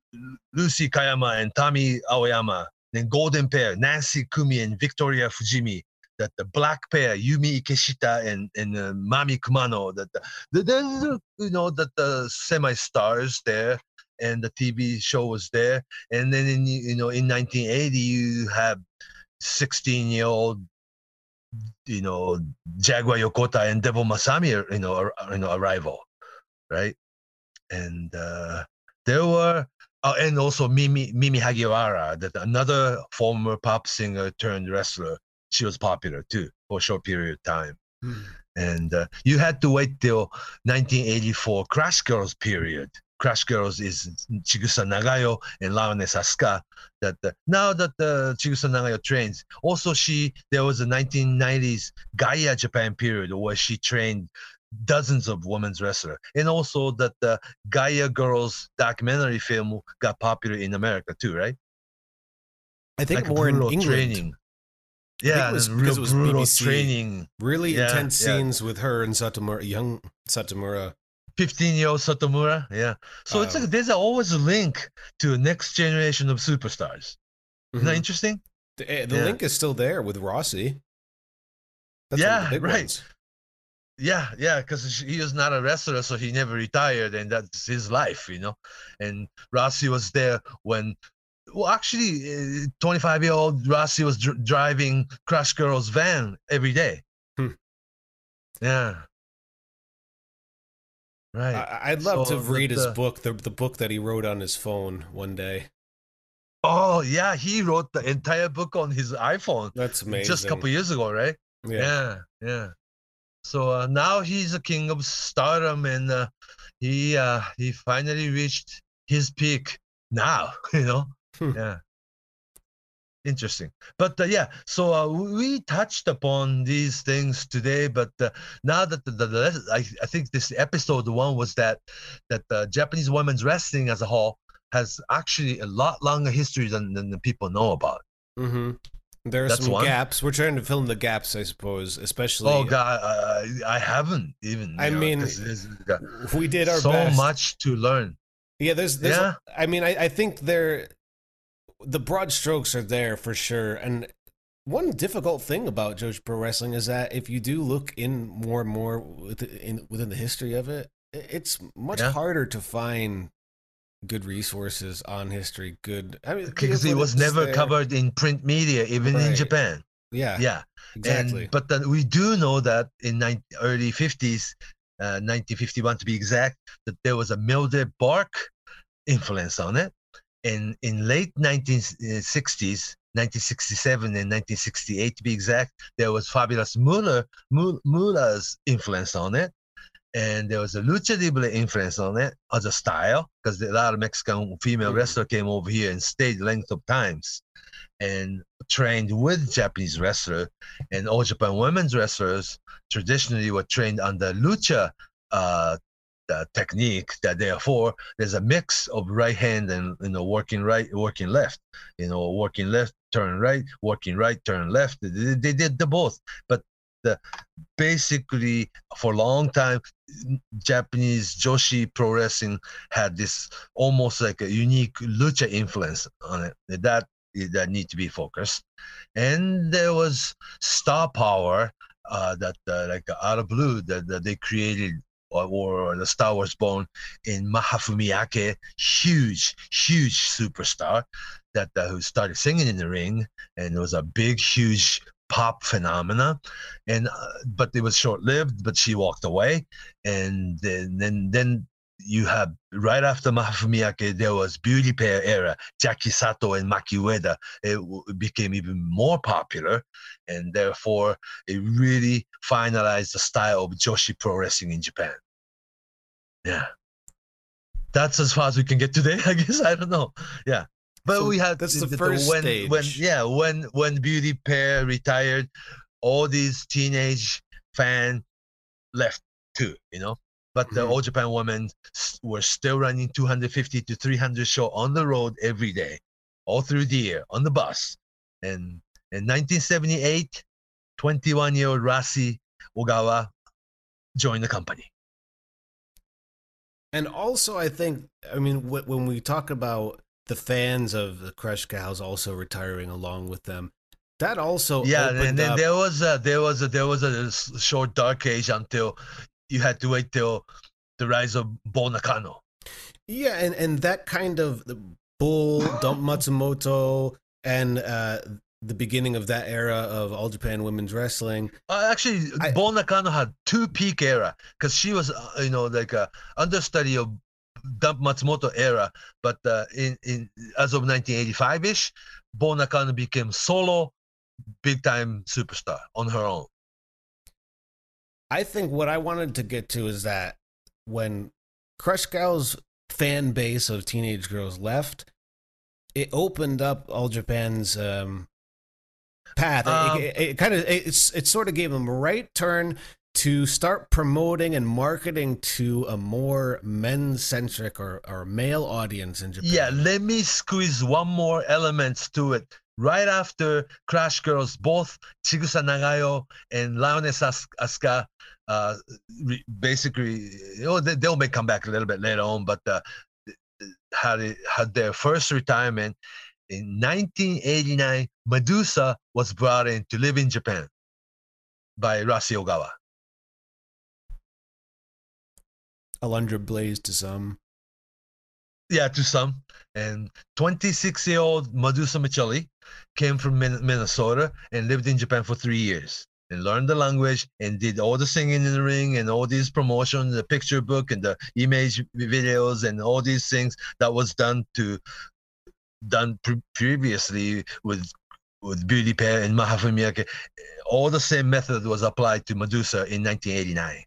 Lucy Kayama and Tommy Aoyama, then Golden Pair, Nancy Kumi and Victoria Fujimi. That the black pair, Yumi Ikeshita and and uh, Mami Kumano. That the, the, you know that the semi stars there, and the TV show was there. And then in you know in 1980 you have 16 year old you know Jaguar Yokota and Devil Masami you know ar- you know arrival right? And uh there were uh, and also Mimi Mimi Hagiwara that another former pop singer turned wrestler. She was popular too for a short period of time. Hmm. and uh, you had to wait till 1984 Crash Girls period Crush Girls is Chigusa Nagayo and Lioness Asuka. That uh, now that the Chigusa Nagayo trains, also she there was a 1990s Gaia Japan period where she trained dozens of women's wrestlers, and also that the Gaia Girls documentary film got popular in America too, right? I think Like more in England. training. Yeah, it was because it was brutal BBC. training. Really Yeah, intense yeah. scenes with her and Satomura, young Satomura. 15 year old Satomura. Yeah. So it's Um, like there's always a link to a next generation of superstars. Isn't that Mhm. interesting? The, eh, the Yeah. link is still there with Rossy. of Yeah, right. ones. Yeah, yeah, because he was not a wrestler, so he never retired, and that's his life, you know. And Rossy was there when, well, actually, 25 year old Rossy was dr- driving Crash Girl's van every day. Hmm. Yeah. Right. I, I'd love So to read that, his book, the, the book that he wrote on his phone one day. oh, yeah, he wrote the entire book on his iPhone That's amazing. just a couple years ago, right? yeah. yeah yeah so uh, now he's a king of stardom and uh, he uh, he finally reached his peak now <laughs> you know Hmm. yeah interesting but uh, yeah so uh, we touched upon these things today but uh, now that the, the, the I, I think this episode one was that that uh, japanese women's wrestling as a whole has actually a lot longer history than, than the people know about Mm-hmm. There are That's some one. gaps. We're trying to fill in the gaps, I suppose, especially. oh god i haven't even I know, mean, we did our so best. much to learn. Yeah, there's, there's Yeah. I mean, I, I think there, the broad strokes are there for sure. And one difficult thing about Joshi Pro Wrestling is that if you do look in more and more within, within the history of it, it's much Yeah. harder to find good resources on history. Good, I mean, Because it was never there. covered in print media, even in Japan. Yeah, Yeah, exactly. And, but then we do know that in 90, early 50s, uh, 1951 to be exact, that there was a Mildred Burke influence on it. And in late 1960s, 1967 and 1968 to be exact, there was Fabulous Moolah, Mu- Moolah's influence on it. And there was a lucha libre influence on it as a style, because a lot of Mexican female Mhm. wrestler came over here and stayed length of times and trained with Japanese wrestler. And all Japan women's wrestlers traditionally were trained under lucha uh, the technique. That therefore there's a mix of right hand and you know working right, working left. You know, working left, turn right, working right, turn left. They, they did the both, but the basically for a long time Japanese Joshi pro wrestling had this almost like a unique lucha influence on it that that need to be focused and there was star power uh, that uh, like out of blue that, that they created or, the star Wars born in Mahafumi huge huge superstar that uh, who started singing in the ring and it was a big huge pop phenomena. And uh, but it was short lived but she walked away and then then, then you have right after Mahafumi there was beauty pair era Jackie Sato and Maki Ueda it w- became even more popular and therefore it really finalized the style of Joshi pro wrestling in Japan. Yeah. That's as far as we can get today <laughs> i guess i don't know. Yeah. But So we had that's the first when when stage. yeah when when beauty pair retired all these teenage fan left too you know but the Mhm. all japan women were still running 250 to 300 show on the road every day all through the year on the bus and in 1978 21 year old rossy ogawa joined the company And also, I think, I mean, when we talk about the fans of the Crush Gals also retiring along with them, that also yeah and then up. there was a there was a there was a short dark age until you had to wait till the rise of bull nakano Yeah, and, and that kind of the Bull, Dump <laughs> Matsumoto, and uh, the beginning of that era of All Japan Women's Wrestling. uh, actually I- Bull Nakano had two peak era because she was uh, you know like a understudy of Dump Matsumoto era but uh, in in as of 1985ish Bull Nakano became solo big time superstar on her own I think what I wanted to get to is that when Crush Gals fan base of teenage girls left, it opened up All Japan's um, path. Um, it, it, it kind of it's it sort of gave them a right turn to start promoting and marketing to a more men centric or, or male audience in Japan. Yeah, let me squeeze one more element to it. Right after Crash Girls, both Chigusa Nagayo and Lioness As- Asuka, uh, re- basically, you know, they, they'll may come back a little bit later on, but uh, had had their first retirement in 1989. Medusa was brought in to live in Japan by Rossy Ogawa. Alundra Blaze to some. Yeah, to some. And 26 year old Medusa Miceli came from Minnesota and lived in Japan for three years and learned the language and did all the singing in the ring and all these promotions, the picture book and the image videos and all these things that was done to done pre- previously with with Beauty Pair and Mahafumi All the same method was applied to Medusa in 1989.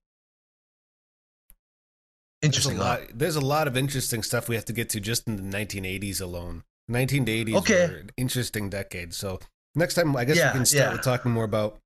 Interesting. There's a, huh? lot, there's a lot of interesting stuff we have to get to just in the 1980s alone. 1980s Okay. were an interesting decade. So next time, I guess Yeah, we can start yeah. with talking more about,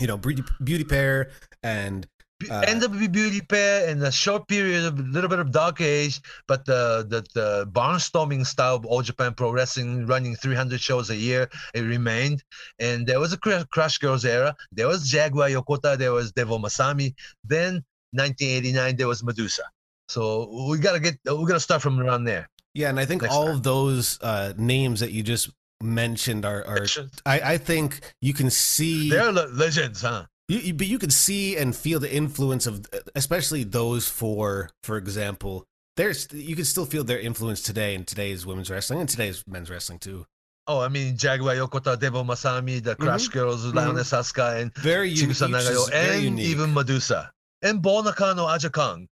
you know, beauty, beauty pair and Uh, NWB Beauty Pair in a short period of a little bit of dark age, but the, the the barnstorming style of All Japan Pro Wrestling, running 300 shows a year, it remained. And there was a Crush Gals era. There was Jaguar Yokota. There was Devil Masami. Then 1989, there was Medusa. So we gotta get we gotta start from around there. yeah, and I think all time. of those uh, names that you just mentioned are, are I, I think you can see They're le- legends, huh? You, you, but you could see and feel the influence of, especially those four, for example. There's you can still feel their influence today in today's women's wrestling and today's men's wrestling too. Oh, I mean Jaguar Yokota, Devil Masami, the Crush Gals, Lioness Asuka, and Very unique, Chigusa each Nagayo, and unique. even Medusa. And Bull Nakano Aja Kong.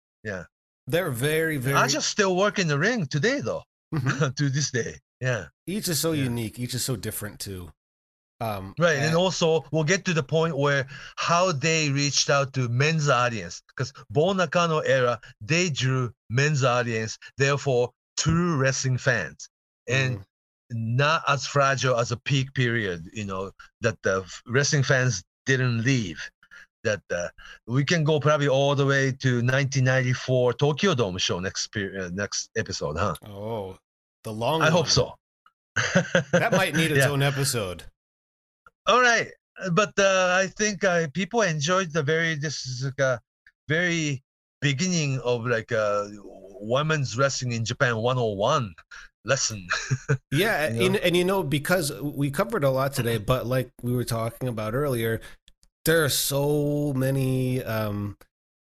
They're very very. I just still work in the ring today, though, Mhm. <laughs> to this day. Yeah. each is so Yeah. unique. Each is so different too. Um, Right. And and- also, we'll get to the point where how they reached out to men's audience. Because Bull Nakano era, they drew men's audience, therefore, true wrestling fans. And Mhm. not as fragile as a peak period, you know, that the wrestling fans didn't leave. That uh, we can go probably all the way to 1994 Tokyo Dome show next uh, next episode, huh? oh, the long. I hope so. <laughs> That might need its Yeah. own episode. All right, but uh, I think uh, people enjoyed the very this is like a very beginning of like a women's wrestling in Japan 101 lesson. <laughs> Yeah, You and, and you know because we covered a lot today, but like we were talking about earlier, there are so many um,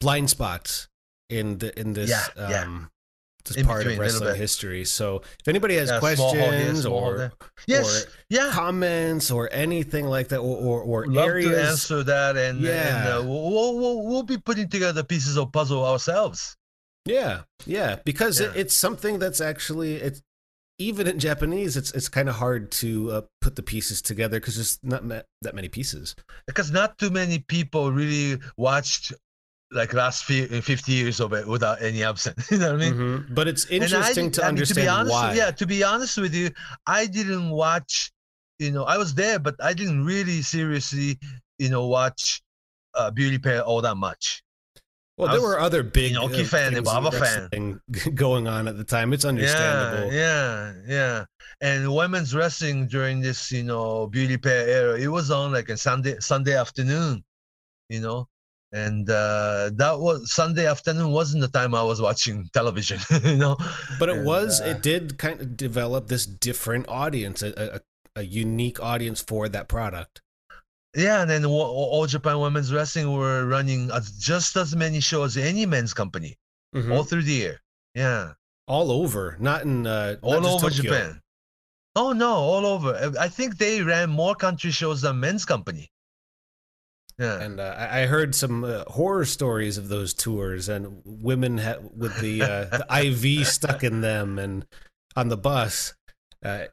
blind spots in the in this Yeah, yeah. um, this In part of wrestling history. So if anybody has Yeah, small hole here, questions or, there. Yes, or yeah. comments or anything like that, or or, or Love areas, to answer that, and, and Yeah. uh, we'll, we'll we'll be putting together pieces of puzzle ourselves. yeah, yeah, because It, it's something that's actually it's even in Japanese, it's it's kind of hard to uh, put the pieces together because there's not ma- that many pieces. Because not too many people really watched like last fi- 50 years of it without any absent. <laughs> you know what I mean? Mhm. But it's And I interesting to I mean, understand be honest, why. Yeah, to be honest with you, I didn't watch. You know, I was there, but I didn't really seriously, you know, watch uh, Beauty Pair all that much. Well, there were other big Inoki uh, fan and Baba fan. <laughs> going on at the time. It's understandable. Yeah, yeah, yeah. And women's wrestling during this, you know, Beauty Pair era, it was on like a Sunday Sunday afternoon, you know. And uh, that was Sunday afternoon wasn't the time I was watching <laughs> television, <laughs> you know. But it And, was, uh, it did kind of develop this different audience, a, a, a unique audience for that product. Yeah, and then All Japan Women's Wrestling were running just as many shows as any men's company Mhm. all through the year. Yeah, All over, not in uh, all over Tokyo. Japan. Oh no, all over. I- think they ran more country shows than men's company. Yeah, And uh, I I heard some uh, horror stories of those tours and women ha- with the, uh, <laughs> the IV stuck in them and on the bus, uh,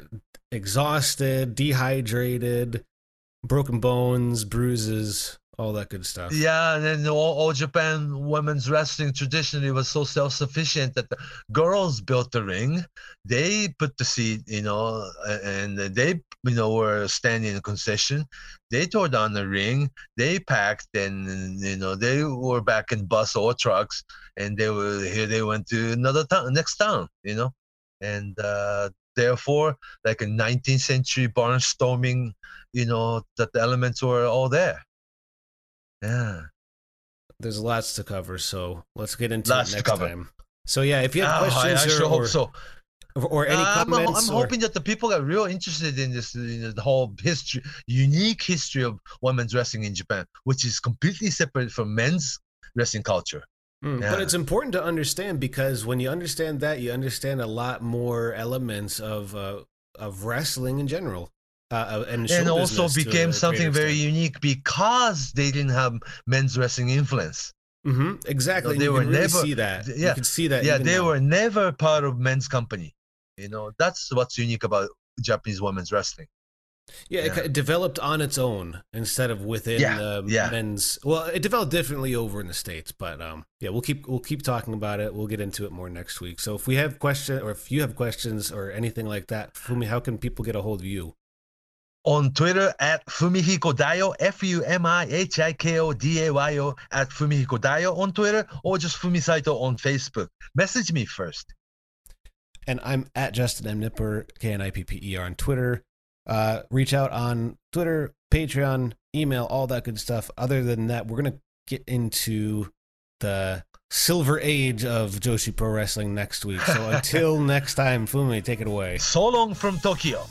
exhausted, dehydrated, broken bones, bruises, all that good stuff. Yeah, and then all, all Japan women's wrestling traditionally was so self-sufficient that the girls built the ring, they put the seat, you know, and they, you know, were standing in concession. They tore down the ring, they packed, and you know, they were back in bus or trucks, and they were here. They went to another town, next town, you know, and uh, therefore, like a 19th century barnstorming, you know, that the elements were all there. Yeah. There's lots to cover, so let's get into Lots it next time. So yeah, if you have Oh, questions I or, sure or, hope so. or any Uh, I'm, I'm or- hoping that the people are real interested in this, know, the whole history, unique history of women's wrestling in Japan, which is completely separate from men's wrestling culture. Mm, Yeah. But it's important to understand because when you understand that, you understand a lot more elements of uh, of wrestling in general, uh, uh, and, and also became something very extent. unique because they didn't have men's wrestling influence. Mhm, exactly. and they you were can really never- see that. th- you yeah, can see that. yeah, they now. were never part of men's company. You know, that's what's unique about Japanese women's wrestling. Yeah, it, Yeah. it developed on its own instead of within Yeah, the yeah. men's. Well, it developed differently over in the states, but um, yeah, we'll keep we'll keep talking about it. We'll get into it more next week. So if we have question or if you have questions or anything like that, Fumi, how can people get a hold of you? on Twitter at Fumihiko Dayo, F U M I H I K O D A Y O at Fumihiko Dayo on Twitter or just Fumisaito on Facebook. Message me first. And I'm at Justin M Knipper K N I P P E R on Twitter. Uh, reach out on Twitter, Patreon, email, all that good stuff. Other than that, we're gonna get into the silver age of Joshi Pro Wrestling next week. So <laughs> until next time, Fumi, take it away. So long from Tokyo.